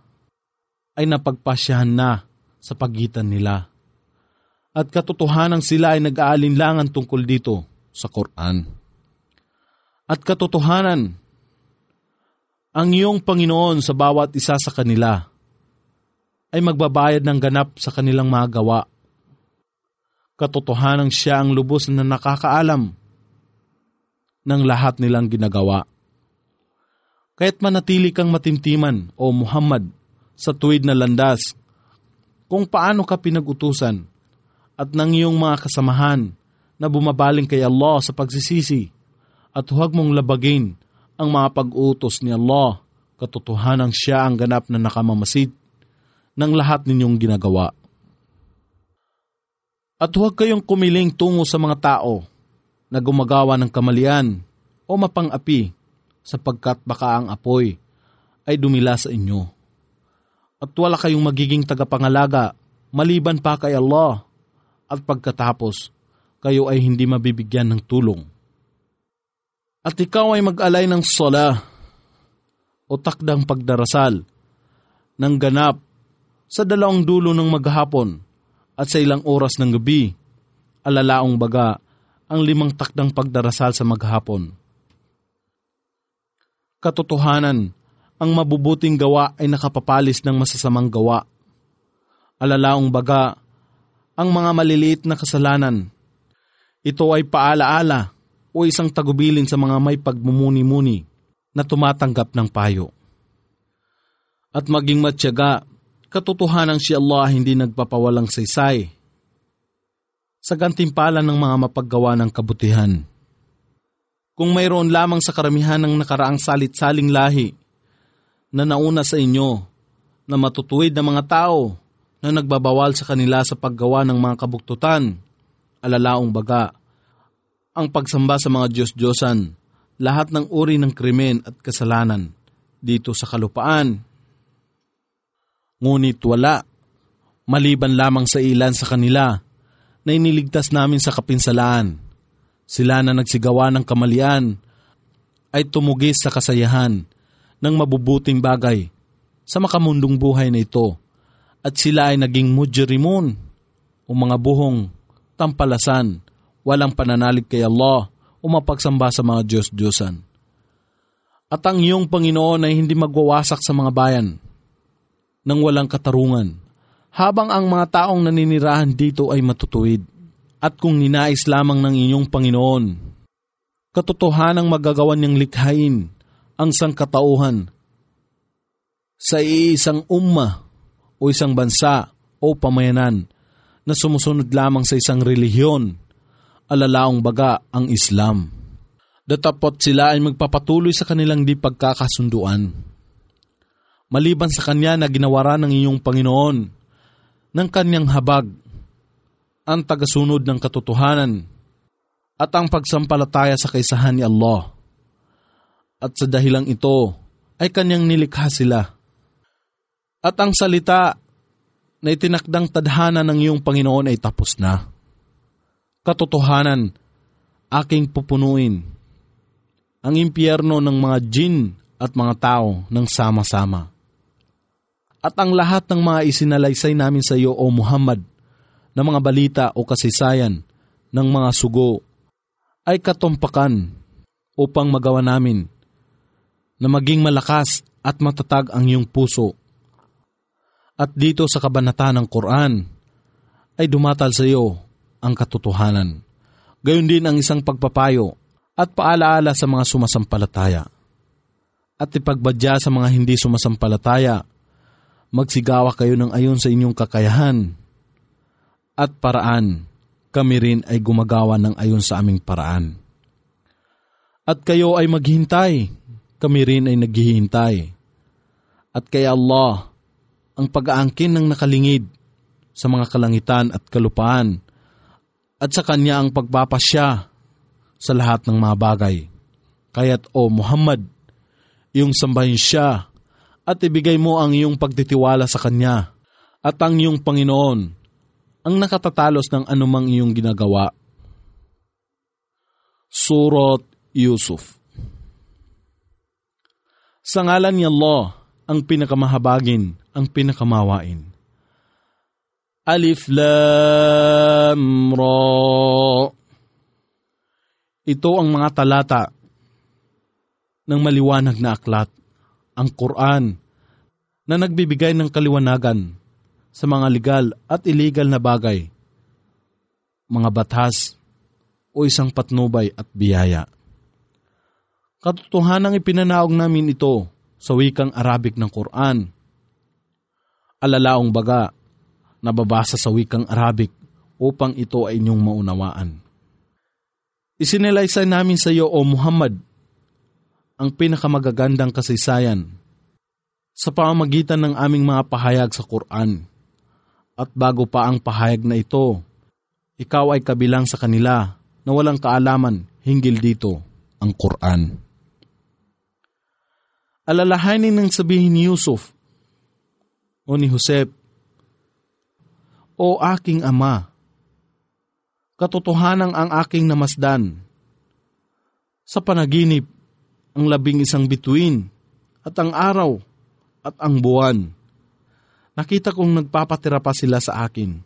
ay napagpasyahan na sa pagitan nila. At katotohanan sila ay nag-aalinlangan tungkol dito sa Quran. At katotohanan, ang iyong Panginoon sa bawat isa sa kanila ay magbabayad ng ganap sa kanilang mga gawa. Katotohanan siya ang lubos na nakakaalam ng lahat nilang ginagawa. Kaya't manatili kang matimtiman, O Muhammad, sa tuwid na landas, kung paano ka pinag-utusan at ng iyong mga kasamahan na bumabaling kay Allah sa pagsisisi at huwag mong labagin ang mga pag-utos ni Allah, katotohanan siya ang ganap na nakamamasid ng lahat ninyong ginagawa. At huwag kayong kumiling tungo sa mga tao na gumagawa ng kamalian o mapang-api sapagkat baka ang apoy ay dumila sa inyo. At wala kayong magiging tagapangalaga maliban pa kay Allah at pagkatapos kayo ay hindi mabibigyan ng tulong. At ikaw ay mag-alay ng sola o takdang pagdarasal ng ganap sa dalawang dulo ng maghapon at sa ilang oras ng gabi, alalaong baga ang limang takdang pagdarasal sa maghapon. Katotohanan, ang mabubuting gawa ay nakapapalis ng masasamang gawa. Alalaong baga, ang mga maliliit na kasalanan ito ay paalaala o isang tagubilin sa mga may pagmumuni-muni na tumatanggap ng payo. At maging matyaga, katotohanan si Allah hindi nagpapawalang saysay sa gantimpala ng mga mapaggawa ng kabutihan. Kung mayroon lamang sa karamihan ng nakaraang salit-saling lahi na nauna sa inyo na matutuwid ng mga tao na nagbabawal sa kanila sa paggawa ng mga kabuktutan, alalaong baga, ang pagsamba sa mga Diyos-Diyosan, lahat ng uri ng krimen at kasalanan dito sa kalupaan. Ngunit wala, maliban lamang sa ilan sa kanila na iniligtas namin sa kapinsalaan. Sila na nagsigawa ng kamalian ay tumugis sa kasayahan ng mabubuting bagay sa makamundong buhay na ito at sila ay naging mujrimun o mga buhong tampalasan, walang pananalig kay Allah o mapagsamba sa mga Diyos-Diyosan. At ang iyong Panginoon ay hindi magwawasak sa mga bayan nang walang katarungan, habang ang mga taong naninirahan dito ay matutuwid. At kung ninais lamang ng inyong Panginoon, katotohanang magagawan niyang likhain ang sangkatauhan sa iisang umma o isang bansa o pamayanan na sumusunod lamang sa isang relihiyon, alalaong baga ang Islam. Datapot sila ay magpapatuloy sa kanilang di pagkakasunduan. Maliban sa kanya na ginawaran ng iyong Panginoon ng kanyang habag, ang tagasunod ng katotohanan at ang pagsampalataya sa kaisahan ni Allah. At sa dahilang ito ay kanyang nilikha sila at ang salita na itinakdang tadhana ng iyong Panginoon ay tapos na. Katotohanan, aking pupunuin ang impyerno ng mga jin at mga tao ng sama-sama. At ang lahat ng mga isinalaysay namin sa iyo, O Muhammad, na mga balita o kasaysayan ng mga sugo ay katumpakan upang magawa namin na maging malakas at matatag ang iyong puso at dito sa kabanata ng Quran ay dumatal sa iyo ang katotohanan. Gayon din ang isang pagpapayo at paalaala sa mga sumasampalataya. At ipagbadya sa mga hindi sumasampalataya, magsigawa kayo ng ayon sa inyong kakayahan at paraan. Kami rin ay gumagawa ng ayon sa aming paraan. At kayo ay maghintay, kami rin ay naghihintay. At kay Allah ang pag-aangkin ng nakalingid sa mga kalangitan at kalupaan at sa kanya ang pagpapasya sa lahat ng mga bagay. Kaya't o Muhammad, iyong sambahin siya at ibigay mo ang iyong pagtitiwala sa kanya At ang iyong Panginoon ang nakatatalos ng anumang iyong ginagawa. Surot Yusuf Sa ngalan ni Allah, ang pinakamahabagin, ang pinakamawain. Alif Lam Ra Ito ang mga talata ng maliwanag na aklat, ang Quran, na nagbibigay ng kaliwanagan sa mga legal at illegal na bagay, mga batas o isang patnubay at biyaya. Katotohanang ipinanaog namin ito sa wikang Arabic ng Quran. Alalaong baga, nababasa sa wikang Arabic upang ito ay inyong maunawaan. Isinalaysay namin sa iyo, O Muhammad, ang pinakamagagandang kasaysayan sa pamamagitan ng aming mga pahayag sa Quran. At bago pa ang pahayag na ito, ikaw ay kabilang sa kanila na walang kaalaman hinggil dito ang Quran. Alalahanin ng sabihin ni Yusuf o ni Josep, O aking ama, katotohanan ang aking namasdan. Sa panaginip, ang labing isang bituin at ang araw at ang buwan. Nakita kong nagpapatira pa sila sa akin.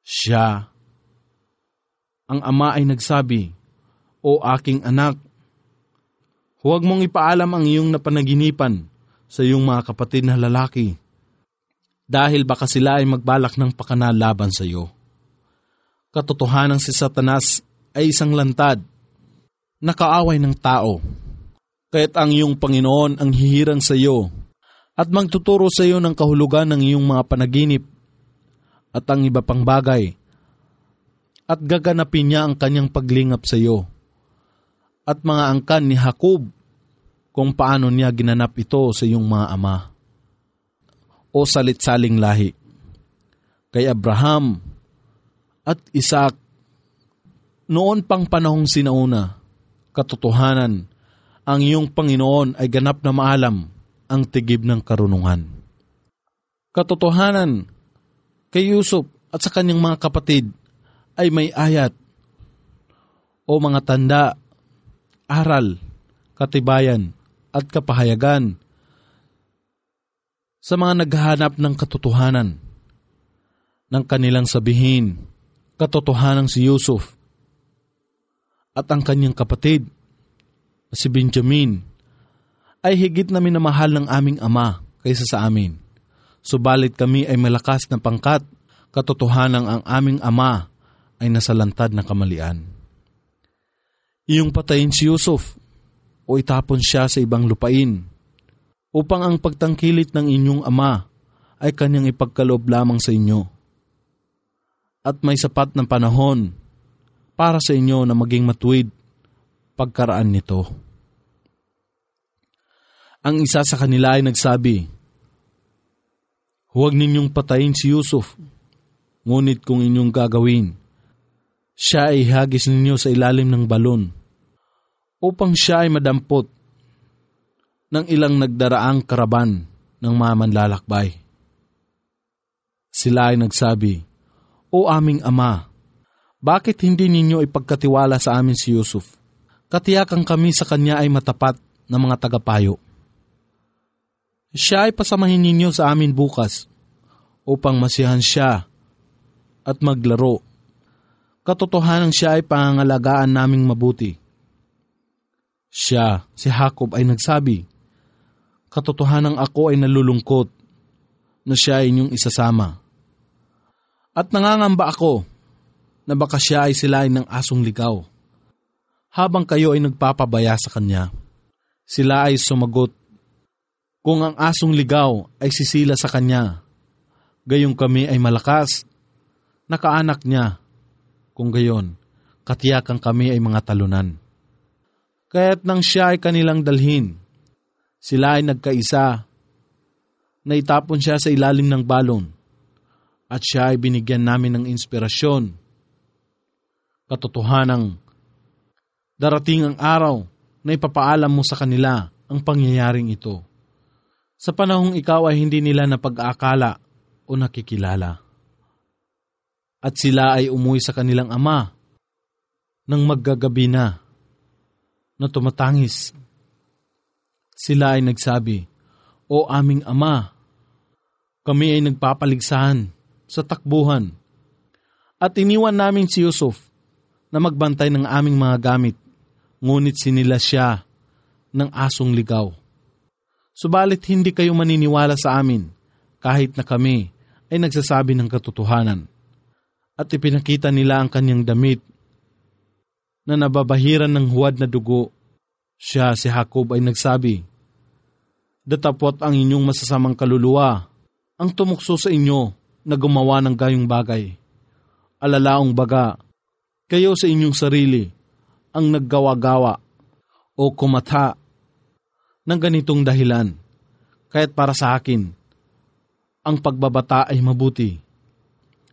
Siya, ang ama ay nagsabi, O aking anak, huwag mong ipaalam ang iyong napanaginipan sa iyong mga kapatid na lalaki dahil baka sila ay magbalak ng pakana laban sa iyo. Katotohanan si Satanas ay isang lantad, nakaaway ng tao. Kaya't ang iyong Panginoon ang hihirang sa iyo at magtuturo sa iyo ng kahulugan ng iyong mga panaginip at ang iba pang bagay at gaganapin niya ang kanyang paglingap sa iyo at mga angkan ni Jacob kung paano niya ginanap ito sa iyong mga ama o salitsaling lahi. Kay Abraham at Isaac, noon pang panahong sinauna, katotohanan, ang iyong Panginoon ay ganap na maalam ang tigib ng karunungan. Katotohanan, kay Yusuf at sa kanyang mga kapatid ay may ayat o mga tanda, aral, katibayan at kapahayagan sa mga naghahanap ng katotohanan ng kanilang sabihin, katotohanan si Yusuf at ang kanyang kapatid si Benjamin ay higit na minamahal ng aming ama kaysa sa amin. Subalit kami ay malakas na pangkat, katotohanan ang aming ama ay nasa lantad ng kamalian. Iyong patayin si Yusuf o itapon siya sa ibang lupain upang ang pagtangkilit ng inyong ama ay kanyang ipagkaloob lamang sa inyo. At may sapat na panahon para sa inyo na maging matuwid pagkaraan nito. Ang isa sa kanila ay nagsabi, Huwag ninyong patayin si Yusuf, ngunit kung inyong gagawin, siya ay hagis ninyo sa ilalim ng balon upang siya ay madampot ng ilang nagdaraang karaban ng mga manlalakbay. Sila ay nagsabi, O aming ama, bakit hindi ninyo ipagkatiwala sa amin si Yusuf? Katiyakan kami sa kanya ay matapat na mga tagapayo. Siya ay pasamahin ninyo sa amin bukas upang masihan siya at maglaro. Katotohanan siya ay pangangalagaan naming mabuti. Siya, si Jacob ay nagsabi, katotohanan ako ay nalulungkot na siya ay inyong isasama. At nangangamba ako na baka siya ay silain ng asong ligaw. Habang kayo ay nagpapabaya sa kanya, sila ay sumagot, Kung ang asong ligaw ay sisila sa kanya, gayong kami ay malakas, nakaanak niya, kung gayon, katiyakan kami ay mga talunan. Kaya't nang siya ay kanilang dalhin, sila ay nagkaisa. Naitapon siya sa ilalim ng balon at siya ay binigyan namin ng inspirasyon. Katotohanang darating ang araw na ipapaalam mo sa kanila ang pangyayaring ito. Sa panahong ikaw ay hindi nila napag-aakala o nakikilala. At sila ay umuwi sa kanilang ama nang maggagabi na na tumatangis. Sila ay nagsabi, O aming ama, kami ay nagpapaligsahan sa takbuhan at iniwan namin si Yusuf na magbantay ng aming mga gamit, ngunit sinila siya ng asong ligaw. Subalit hindi kayo maniniwala sa amin kahit na kami ay nagsasabi ng katotohanan. At ipinakita nila ang kanyang damit na nababahiran ng huwad na dugo. Siya si Jacob ay nagsabi, Datapot ang inyong masasamang kaluluwa ang tumukso sa inyo na gumawa ng gayong bagay. Alalaong baga, kayo sa inyong sarili ang naggawa-gawa o kumata ng ganitong dahilan. Kaya't para sa akin, ang pagbabata ay mabuti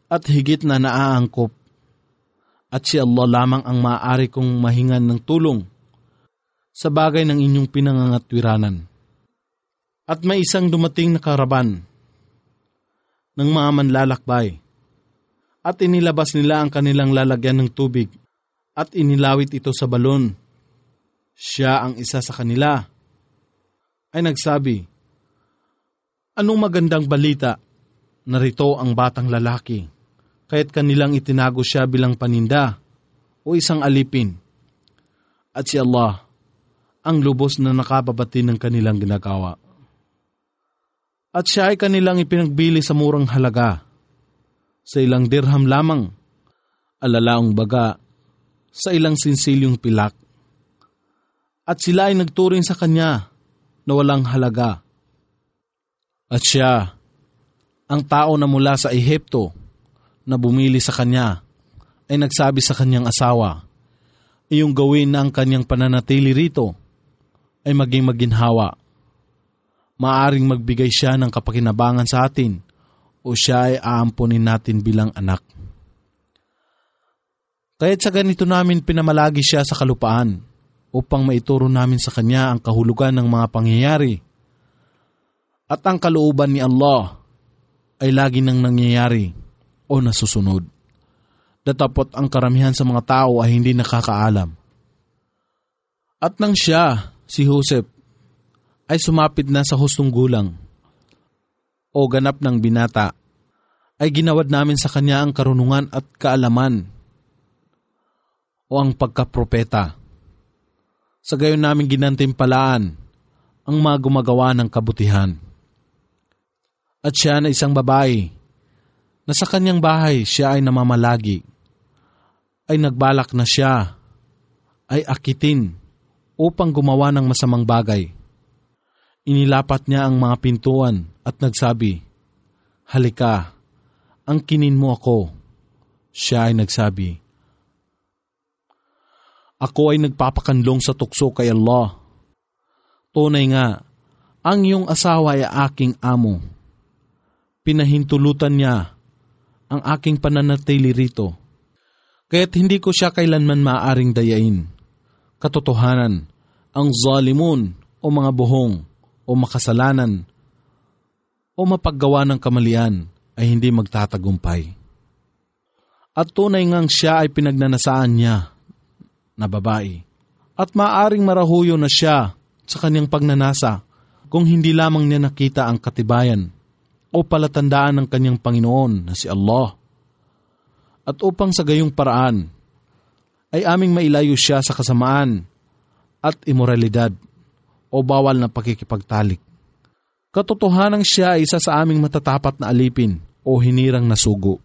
at higit na naaangkop at si Allah lamang ang maaari kong mahingan ng tulong sa bagay ng inyong pinangangatwiranan. At may isang dumating na karaban ng mga manlalakbay at inilabas nila ang kanilang lalagyan ng tubig at inilawit ito sa balon. Siya ang isa sa kanila ay nagsabi, Anong magandang balita? Narito ang batang lalaki kaya't kanilang itinago siya bilang paninda o isang alipin. At si Allah ang lubos na nakababati ng kanilang ginagawa. At siya ay kanilang ipinagbili sa murang halaga, sa ilang dirham lamang, alalaong baga, sa ilang sinsilyong pilak. At sila ay nagturing sa kanya na walang halaga. At siya, ang tao na mula sa Ehipto, na bumili sa kanya ay nagsabi sa kanyang asawa, iyong gawin na ang kanyang pananatili rito ay maging maginhawa. Maaring magbigay siya ng kapakinabangan sa atin o siya ay aamponin natin bilang anak. Kaya't sa ganito namin pinamalagi siya sa kalupaan upang maituro namin sa kanya ang kahulugan ng mga pangyayari. At ang kalooban ni Allah ay lagi nang nangyayari o nasusunod. Datapot ang karamihan sa mga tao ay hindi nakakaalam. At nang siya, si Joseph, ay sumapit na sa hustong gulang o ganap ng binata, ay ginawad namin sa kanya ang karunungan at kaalaman o ang pagkapropeta. Sa gayon namin ginantimpalaan ang mga gumagawa ng kabutihan. At siya na isang babae na sa kanyang bahay siya ay namamalagi, ay nagbalak na siya ay akitin upang gumawa ng masamang bagay. Inilapat niya ang mga pintuan at nagsabi, Halika, ang kinin mo ako. Siya ay nagsabi, Ako ay nagpapakanlong sa tukso kay Allah. Tunay nga, ang iyong asawa ay aking amo. Pinahintulutan niya ang aking pananatili rito. Kaya't hindi ko siya kailanman maaaring dayain. Katotohanan, ang zalimun o mga buhong o makasalanan o mapaggawa ng kamalian ay hindi magtatagumpay. At tunay ngang siya ay pinagnanasaan niya na babae. At maaring marahuyo na siya sa kanyang pagnanasa kung hindi lamang niya nakita ang katibayan o palatandaan ng kanyang Panginoon na si Allah. At upang sa gayong paraan, ay aming mailayo siya sa kasamaan at imoralidad o bawal na pakikipagtalik. Katotohanan siya ay isa sa aming matatapat na alipin o hinirang na sugo.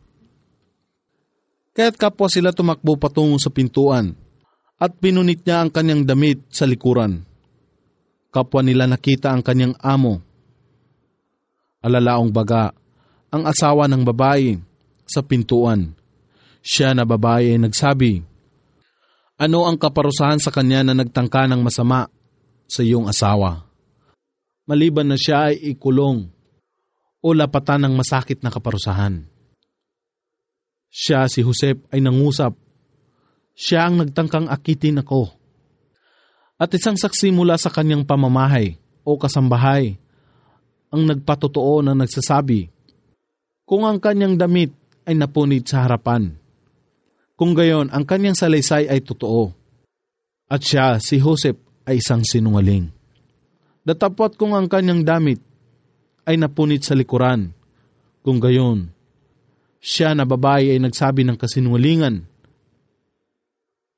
Kaya't kapwa sila tumakbo patungo sa pintuan at pinunit niya ang kanyang damit sa likuran. Kapwa nila nakita ang kanyang amo alalaong baga, ang asawa ng babae sa pintuan. Siya na babae ay nagsabi, Ano ang kaparusahan sa kanya na nagtangka ng masama sa iyong asawa? Maliban na siya ay ikulong o lapatan ng masakit na kaparusahan. Siya si Josep ay nangusap. Siya ang nagtangkang akitin ako. At isang saksi mula sa kanyang pamamahay o kasambahay ang nagpatotoo na nagsasabi, Kung ang kanyang damit ay napunit sa harapan, kung gayon ang kanyang salaysay ay totoo, at siya, si Joseph, ay isang sinungaling. Datapot kung ang kanyang damit ay napunit sa likuran, kung gayon, siya na babae ay nagsabi ng kasinungalingan,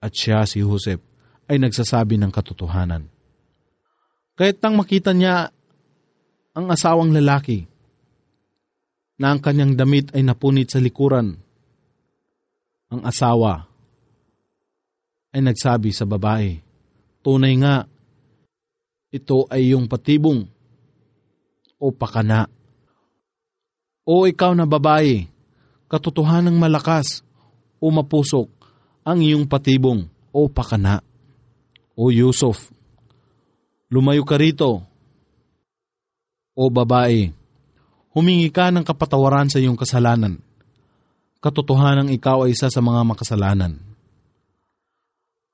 at siya, si Joseph, ay nagsasabi ng katotohanan. Kahit nang makita niya ang asawang lalaki na ang kanyang damit ay napunit sa likuran, ang asawa ay nagsabi sa babae, Tunay nga, ito ay yung patibong o pakana. O ikaw na babae, katotohanang malakas o mapusok ang iyong patibong o pakana. O Yusuf, lumayo ka rito. O babae, humingi ka ng kapatawaran sa iyong kasalanan. Katotohanang ikaw ay isa sa mga makasalanan.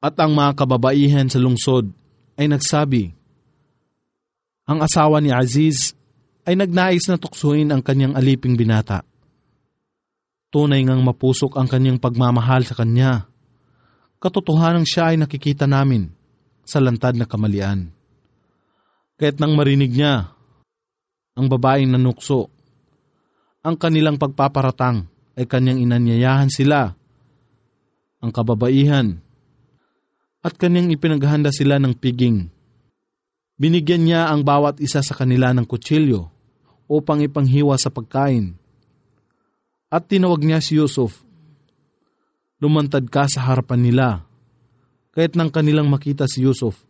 At ang mga kababaihan sa lungsod ay nagsabi, Ang asawa ni Aziz ay nagnais na tuksuin ang kanyang aliping binata. Tunay ngang mapusok ang kanyang pagmamahal sa kanya. Katotohanang siya ay nakikita namin sa lantad na kamalian. Kaya't nang marinig niya, ang babaeng nanukso, ang kanilang pagpaparatang ay kanyang inanyayahan sila, ang kababaihan, at kanyang ipinaghanda sila ng piging. Binigyan niya ang bawat isa sa kanila ng kutsilyo upang ipanghiwa sa pagkain. At tinawag niya si Yusuf. Lumantad ka sa harapan nila. Kahit nang kanilang makita si Yusuf,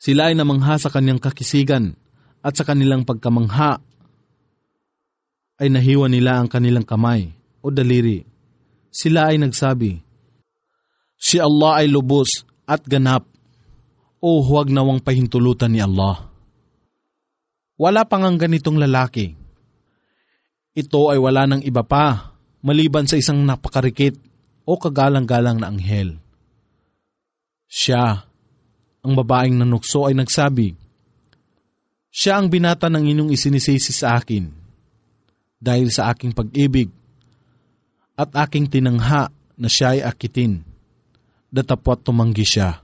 sila ay namangha sa kanyang kakisigan at sa kanilang pagkamangha ay nahiwa nila ang kanilang kamay o daliri. Sila ay nagsabi, Si Allah ay lubos at ganap o huwag nawang pahintulutan ni Allah. Wala pang ang ganitong lalaki. Ito ay wala ng iba pa maliban sa isang napakarikit o kagalang-galang na anghel. Siya ang babaeng nanukso ay nagsabi, Siya ang binata ng inyong isinisisi sa akin dahil sa aking pag-ibig at aking tinangha na siya ay akitin. Datapwat tumanggi siya.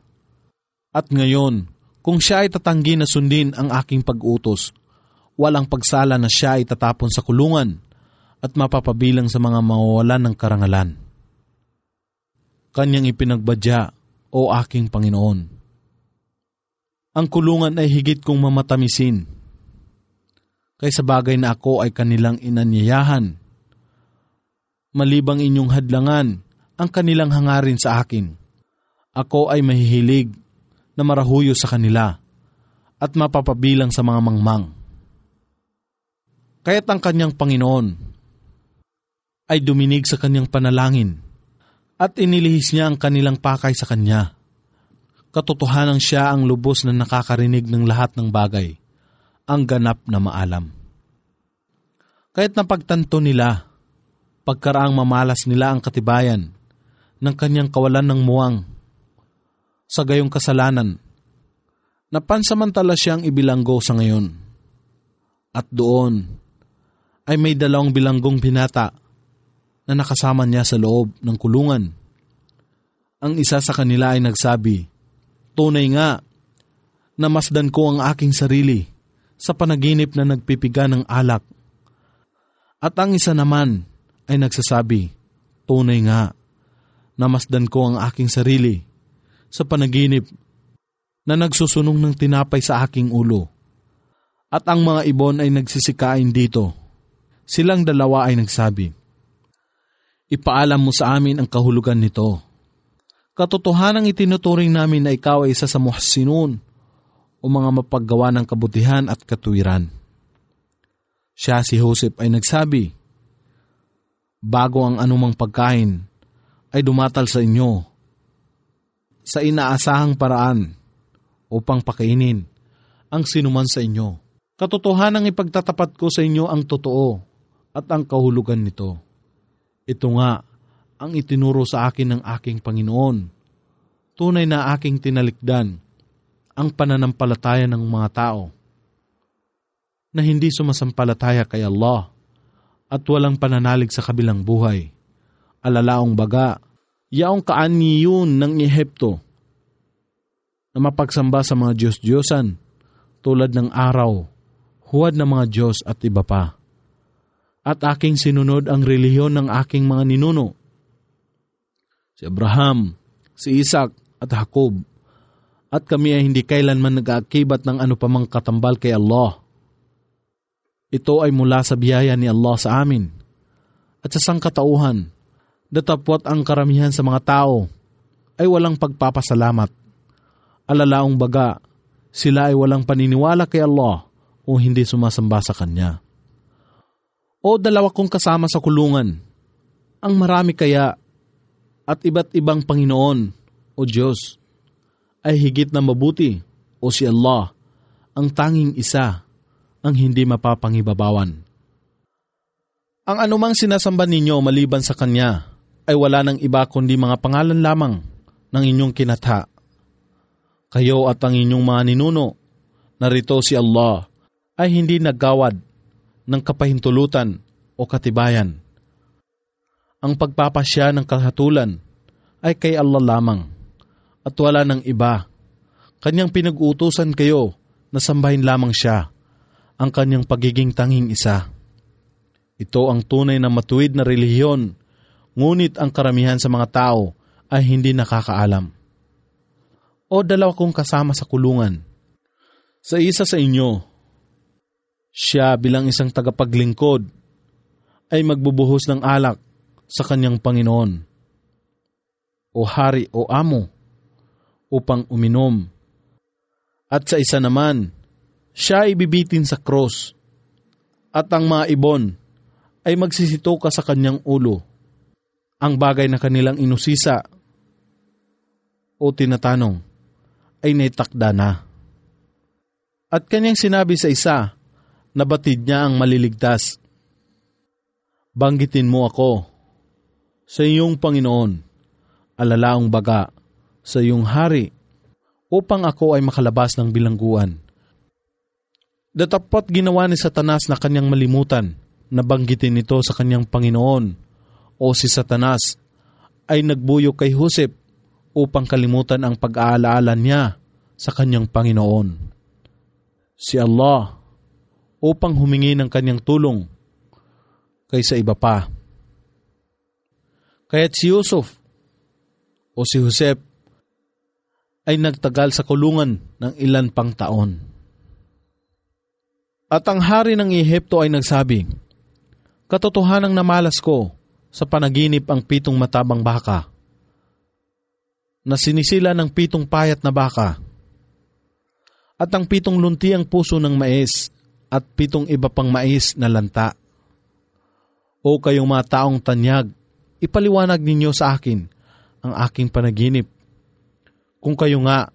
At ngayon, kung siya ay tatanggi na sundin ang aking pag-utos, walang pagsala na siya ay tatapon sa kulungan at mapapabilang sa mga mawawalan ng karangalan. Kanyang ipinagbadya, O aking Panginoon, ang kulungan ay higit kong mamatamisin. Kaysa bagay na ako ay kanilang inanyayahan. Malibang inyong hadlangan ang kanilang hangarin sa akin. Ako ay mahihilig na marahuyo sa kanila at mapapabilang sa mga mangmang. Kaya't ang kanyang Panginoon ay duminig sa kanyang panalangin at inilihis niya ang kanilang pakay sa kanya katotohanan siya ang lubos na nakakarinig ng lahat ng bagay, ang ganap na maalam. Kahit napagtanto nila, pagkaraang mamalas nila ang katibayan ng kanyang kawalan ng muwang sa gayong kasalanan, napansamantala siyang ibilanggo sa ngayon. At doon ay may dalawang bilanggong binata na nakasama niya sa loob ng kulungan. Ang isa sa kanila ay nagsabi, Tunay nga, namasdan ko ang aking sarili sa panaginip na nagpipiga ng alak. At ang isa naman ay nagsasabi, Tunay nga, namasdan ko ang aking sarili sa panaginip na nagsusunong ng tinapay sa aking ulo. At ang mga ibon ay nagsisikain dito. Silang dalawa ay nagsabi, Ipaalam mo sa amin ang kahulugan nito katotohanang itinuturing namin na ikaw ay isa sa muhsinun o mga mapaggawa ng kabutihan at katuwiran. Siya si Joseph ay nagsabi, Bago ang anumang pagkain ay dumatal sa inyo sa inaasahang paraan upang pakainin ang sinuman sa inyo. Katotohanang ipagtatapat ko sa inyo ang totoo at ang kahulugan nito. Ito nga ang itinuro sa akin ng aking Panginoon. Tunay na aking tinalikdan ang pananampalataya ng mga tao na hindi sumasampalataya kay Allah at walang pananalig sa kabilang buhay. Alalaong baga, yaong kaani yun ng Ehipto na mapagsamba sa mga Diyos-Diyosan tulad ng araw, huwad ng mga Diyos at iba pa. At aking sinunod ang relihiyon ng aking mga ninuno. Si Abraham, si Isaac at Jacob. At kami ay hindi kailanman nag-aakibat ng ano pamang katambal kay Allah. Ito ay mula sa biyaya ni Allah sa amin. At sa sangkatauhan, datapwat ang karamihan sa mga tao ay walang pagpapasalamat. Alalaong baga, sila ay walang paniniwala kay Allah o hindi sumasamba sa Kanya. O dalawa kong kasama sa kulungan, ang marami kaya at iba't ibang Panginoon o Diyos ay higit na mabuti o si Allah ang tanging isa ang hindi mapapangibabawan. Ang anumang sinasamba ninyo maliban sa Kanya ay wala ng iba kundi mga pangalan lamang ng inyong kinatha kayo at ang inyong mga ninuno, narito si Allah, ay hindi naggawad ng kapahintulutan o katibayan. Ang pagpapasya ng kahatulan ay kay Allah lamang at wala ng iba. Kanyang pinag-uutusan kayo na sambahin lamang siya, ang kanyang pagiging tanging isa. Ito ang tunay na matuwid na relihiyon, ngunit ang karamihan sa mga tao ay hindi nakakaalam o dalawa kong kasama sa kulungan. Sa isa sa inyo, siya bilang isang tagapaglingkod ay magbubuhos ng alak sa kanyang Panginoon o hari o amo upang uminom. At sa isa naman, siya ay bibitin sa cross at ang mga ibon ay magsisito ka sa kanyang ulo. Ang bagay na kanilang inusisa o tinatanong, ay naitakda na. At kanyang sinabi sa isa, nabatid niya ang maliligtas. Banggitin mo ako sa iyong Panginoon, alalaong baga sa iyong hari, upang ako ay makalabas ng bilangguan. Datapot ginawa ni Satanas na kanyang malimutan na banggitin nito sa kanyang Panginoon o si Satanas ay nagbuyo kay Husep upang kalimutan ang pag-aalaala niya sa kanyang Panginoon. Si Allah upang humingi ng kanyang tulong kaysa iba pa. Kaya't si Yusuf o si Josep ay nagtagal sa kulungan ng ilan pang taon. At ang hari ng Ehipto ay nagsabi, Katotohanang namalas ko sa panaginip ang pitong matabang baka na sinisila ng pitong payat na baka at ang pitong lunti ang puso ng mais at pitong iba pang mais na lanta. O kayong mga taong tanyag, ipaliwanag ninyo sa akin ang aking panaginip. Kung kayo nga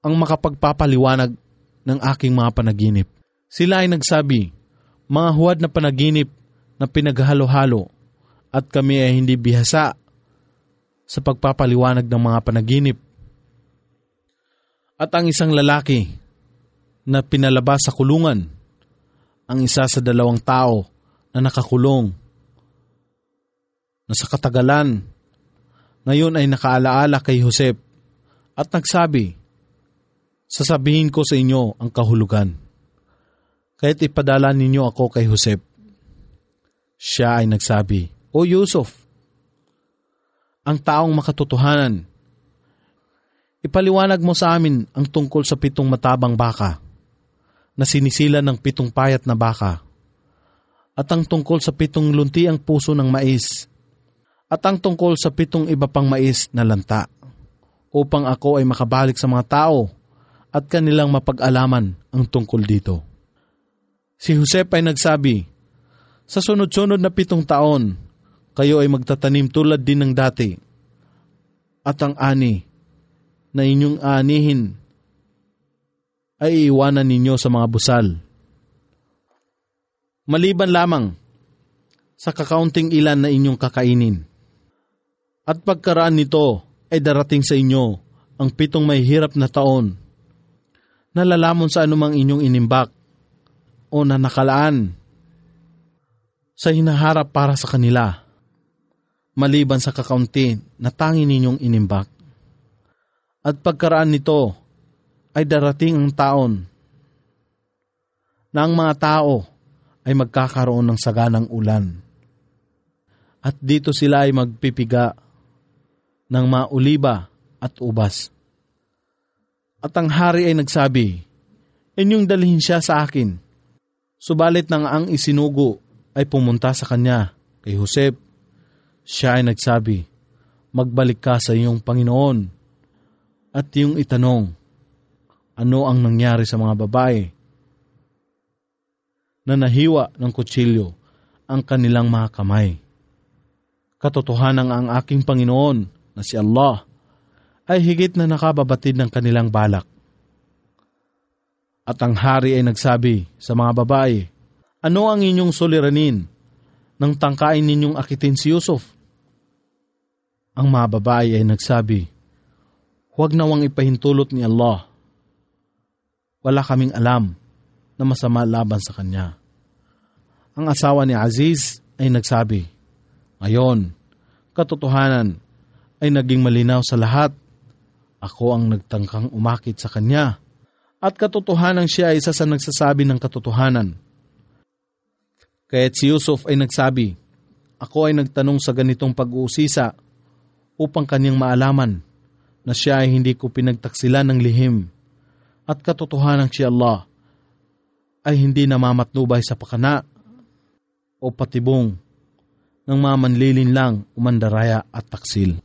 ang makapagpapaliwanag ng aking mga panaginip. Sila ay nagsabi, mga huwad na panaginip na pinaghalo-halo at kami ay hindi bihasa sa pagpapaliwanag ng mga panaginip. At ang isang lalaki na pinalabas sa kulungan, ang isa sa dalawang tao na nakakulong, na sa katagalan, ngayon ay nakaalaala kay Josep at nagsabi, Sasabihin ko sa inyo ang kahulugan. Kahit ipadala ninyo ako kay Josep. Siya ay nagsabi, O Yusuf, ang taong makatotohanan. Ipaliwanag mo sa amin ang tungkol sa pitong matabang baka na sinisila ng pitong payat na baka at ang tungkol sa pitong lunti ang puso ng mais at ang tungkol sa pitong iba pang mais na lanta upang ako ay makabalik sa mga tao at kanilang mapag-alaman ang tungkol dito. Si Josep ay nagsabi, Sa sunod-sunod na pitong taon, kayo ay magtatanim tulad din ng dati. At ang ani na inyong anihin ay iiwanan ninyo sa mga busal. Maliban lamang sa kakaunting ilan na inyong kakainin. At pagkaraan nito ay darating sa inyo ang pitong may hirap na taon. Nalalamon sa anumang inyong inimbak o na nakalaan sa hinaharap para sa kanila, maliban sa kakaunti na tangi ninyong inimbak. At pagkaraan nito ay darating ang taon na ang mga tao ay magkakaroon ng saganang ulan. At dito sila ay magpipiga ng mga uliba at ubas. At ang hari ay nagsabi, Inyong dalhin siya sa akin. Subalit nang ang isinugo ay pumunta sa kanya kay Josep, siya ay nagsabi, Magbalik ka sa iyong Panginoon at iyong itanong, ano ang nangyari sa mga babae na nahiwa ng kutsilyo ang kanilang mga kamay. Katotohanan ang aking Panginoon na si Allah ay higit na nakababatid ng kanilang balak. At ang hari ay nagsabi sa mga babae, Ano ang inyong suliranin nang tangkain ninyong akitin si Yusuf? Ang mga babae ay nagsabi, Huwag nawang ipahintulot ni Allah. Wala kaming alam na masama laban sa kanya. Ang asawa ni Aziz ay nagsabi, Ngayon, katotohanan ay naging malinaw sa lahat. Ako ang nagtangkang umakit sa kanya at katotohanan siya ay isa sa nagsasabi ng katotohanan. Kaya't si Yusuf ay nagsabi, Ako ay nagtanong sa ganitong pag-uusisa upang kanyang maalaman na siya ay hindi ko pinagtaksilan ng lihim at katotohanan si Allah ay hindi namamatnubay sa pakana o patibong ng mga manlilin lang umandaraya at taksil.